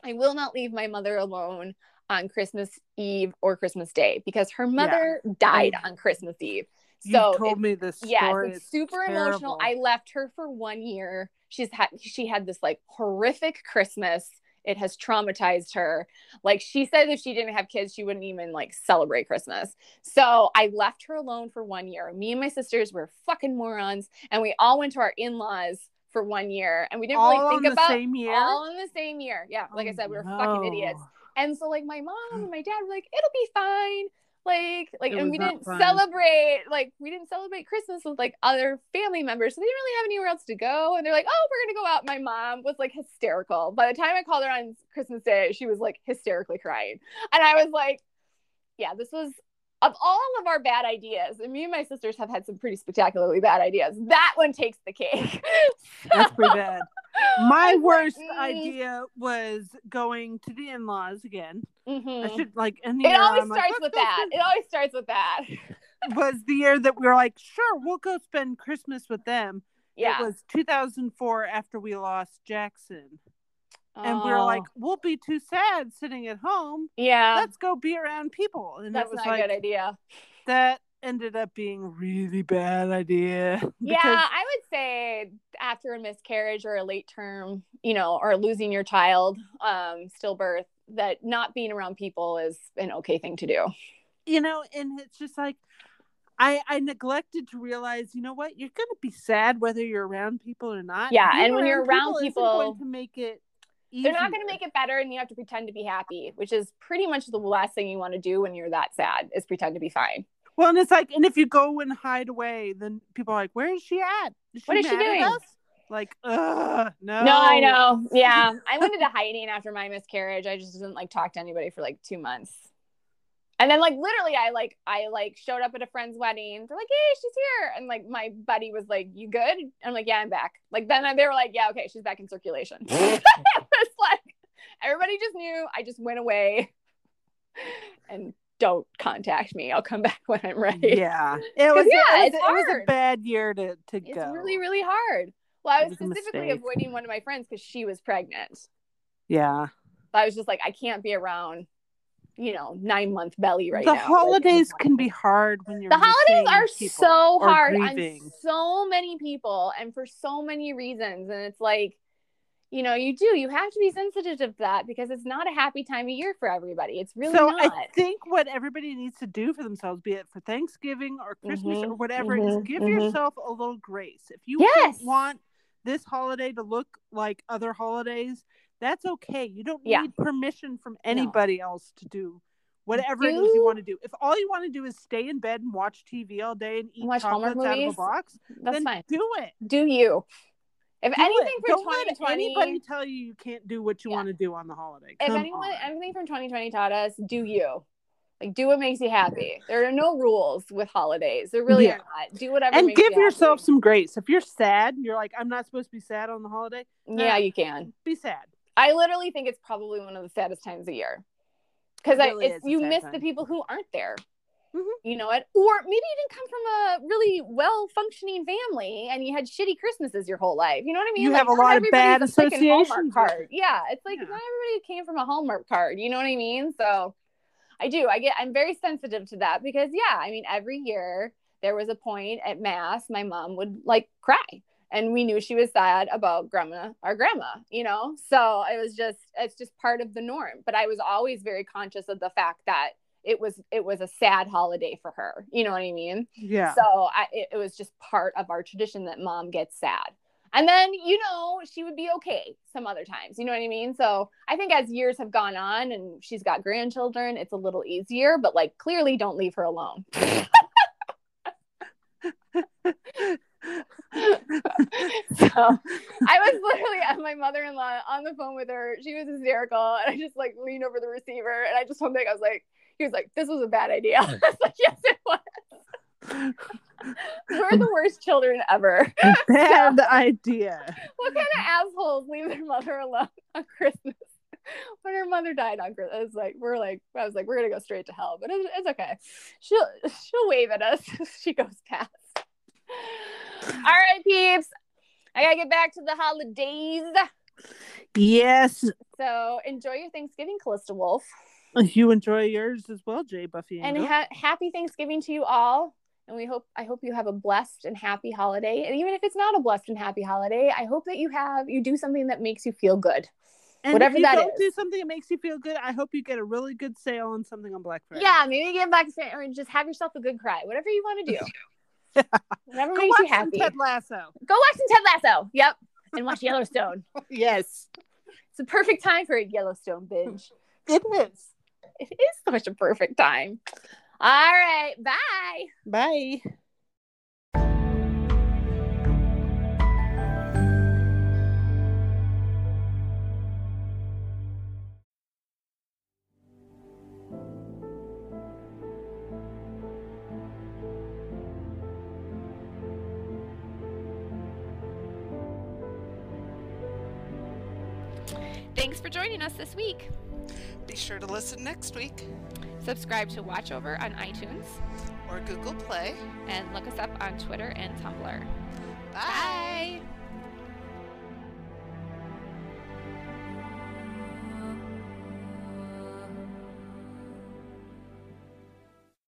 A: I will not leave my mother alone on Christmas Eve or Christmas Day because her mother died oh. on Christmas Eve.
B: You
A: So
B: told
A: it-
B: me this
A: Yes,
B: story.
A: it's super emotional. I left her for one year. She's had she had this like horrific Christmas it has traumatized her. Like she said if she didn't have kids, she wouldn't even like celebrate Christmas. So I left her alone for one year. Me and my sisters were fucking morons and we all went to our in-laws for one year and we didn't
B: All
A: really think
B: the
A: about
B: same year?
A: all in the same year. Yeah. Like I
B: Oh,
A: said, we were fucking idiots. And so like my mom and my dad were like, it'll be fine. Like, like,
B: It
A: and we didn't
B: fun.
A: celebrate, like, we didn't celebrate Christmas with like other family members. So they didn't really have anywhere else to go. And they're like, oh, we're gonna go out. My mom was like hysterical. By the time I called her on Christmas Day, she was like hysterically crying. And I was like, yeah, this was of all of our bad ideas, and me and my sisters have had some pretty spectacularly bad ideas. That one takes the cake.
B: That's pretty bad. My worst
A: mm.
B: idea was going to the in-laws again.
A: Mhm.
B: I should like any
A: It
B: year,
A: always
B: I'm
A: starts
B: "Let's
A: with that. It always starts with that.
B: was the year that we were like, sure, we'll go spend Christmas with them.
A: Yeah.
B: It was 2004 after we lost Jackson. And we are like,
A: Oh,
B: we'll be too sad sitting at home.
A: yeah,
B: Let's go be around people. And
A: that's
B: it was
A: not
B: like,
A: a good idea.
B: that ended up being really bad idea.
A: Yeah, I would say after a miscarriage or a late term, you know, or losing your child, um, stillbirth, that not being around people is an okay thing to do.
B: you know, and it's just like, I, I neglected to realize, you know what? You're going to be sad whether you're around people or not.
A: Yeah,
B: Being
A: and when you're around people-
B: going to make it.
A: They're not going to make it better, and you have to pretend to be happy, which is pretty much the last thing you want to do when you're that sad is pretend to be fine.
B: Well, and it's like, and if you go and hide away, then people are like, "Where is she at? Is
A: What is she doing?"
B: us?" Like, ugh, no.
A: No, I know. Yeah, I went into hiding after my miscarriage. I just didn't like talk to anybody for like two months. And then like literally I like I like showed up at a friend's wedding. They're like, hey, she's here. And like my buddy was like, You good? I'm like, Yeah, I'm back. Like then they were like, Yeah, okay, she's back in circulation. it was like everybody just knew I just went away and don't contact me. I'll come back when I'm ready.
B: Yeah, it was.
A: yeah,
B: it, was
A: it's
B: it was a bad year to to go.
A: It's really, really hard. Well, I was
B: was
A: specifically avoiding one of my friends because she was pregnant.
B: yeah.
A: I was just like, I can't be around, you know, nine month belly right
B: the
A: now. Like,
B: holidays can be hard when you're.
A: the holidays are so hard
B: grieving.
A: on so many people and for so many reasons. And it's like, you know, you do, you have to be sensitive to that because it's not a happy time of year for everybody. It's really
B: so
A: not.
B: I think what everybody needs to do for themselves, be it for Thanksgiving or Christmas
A: Mhm,
B: or whatever, is
A: mhm,
B: give
A: mhm.
B: yourself a little grace. If you
A: Yes.
B: want this holiday to look like other holidays, that's okay. You don't
A: Yeah.
B: need permission from anybody else to do whatever it is you want to do. If all you want to do is stay in bed and watch TV all day and eat
A: Watch
B: chocolates out of a box,
A: That's
B: then
A: fine.
B: do it.
A: Do you? If
B: Do
A: anything
B: it.
A: for
B: don't let
A: 2020,
B: anybody tell you you can't do what you
A: Yeah.
B: want to do on the holiday.
A: if anyone
B: on.
A: anything from 2020 taught us do you like do what makes you happy there are no rules with holidays there really
B: Yeah.
A: are not do whatever
B: and give
A: you
B: yourself
A: happy.
B: some grace. If you're sad, you're like, I'm not supposed to be sad on the holiday.
A: yeah you can
B: Be sad.
A: i literally think it's probably one of the saddest times of year because
B: It really
A: it's you miss
B: time.
A: the people who aren't there
B: Mhm.
A: you know what or maybe you didn't come from a really well functioning family and you had shitty christmases your whole life you know what i mean
B: You
A: Like,
B: have a lot of bad associations
A: card yeah it's like
B: Yeah.
A: not everybody came from a hallmark card you know what i mean so I do. I get I'm very sensitive to that because yeah, I mean every year there was a point at mass my mom would like cry and we knew she was sad about grandma our grandma, you know? So it was just it's just part of the norm, but I was always very conscious of the fact that it was it was a sad holiday for her. You know what I mean?
B: Yeah.
A: So I, it, it was just part of our tradition that mom gets sad. And then, you know, she would be okay some other times. You know what I mean? So I think as years have gone on and she's got grandchildren, it's a little easier, but like clearly don't leave her alone. so I was literally at my mother in law on the phone with her. She was hysterical. And I just like leaned over the receiver and I just one thing I was like, he was like, this was a bad idea. I was like, yes, it was. We're the worst children ever.
B: Bad idea.
A: What kind of assholes leave their mother alone on Christmas? When her mother died on Christmas, it's like we're like I was like we're gonna go straight to hell, but it's, it's okay. She'll she'll wave at us as she goes past. All right, peeps. I gotta get back to the holidays.
B: Yes.
A: So enjoy your Thanksgiving, Callista Wolf,
B: You enjoy yours as well, Jay Buffy.
A: and ha- happy Thanksgiving to you all. And we hope I hope you have a blessed and happy holiday. And even if it's not a blessed and happy holiday, I hope that you have you do something that makes you feel good.
B: And
A: Whatever
B: if you
A: that
B: don't
A: is.
B: do something that makes you feel good, I hope you get a really good sale on something on Black Friday.
A: Yeah, maybe get Black Friday or just have yourself a good cry. Whatever you want to do. Whatever
B: Go
A: makes
B: watch
A: you happy.
B: Ted Lasso.
A: Go watch some Ted Lasso. Yep. And watch Yellowstone.
B: Yes,
A: It's a perfect time for a Yellowstone binge.
B: it is.
A: It is such a perfect time. All right. Bye.
B: Bye.
E: Joining us this week.
F: Be sure to listen next week
E: Subscribe to Watch Over on iTunes
F: or Google Play.
E: and look us up on Twitter and Tumblr.
F: Bye.
E: Bye.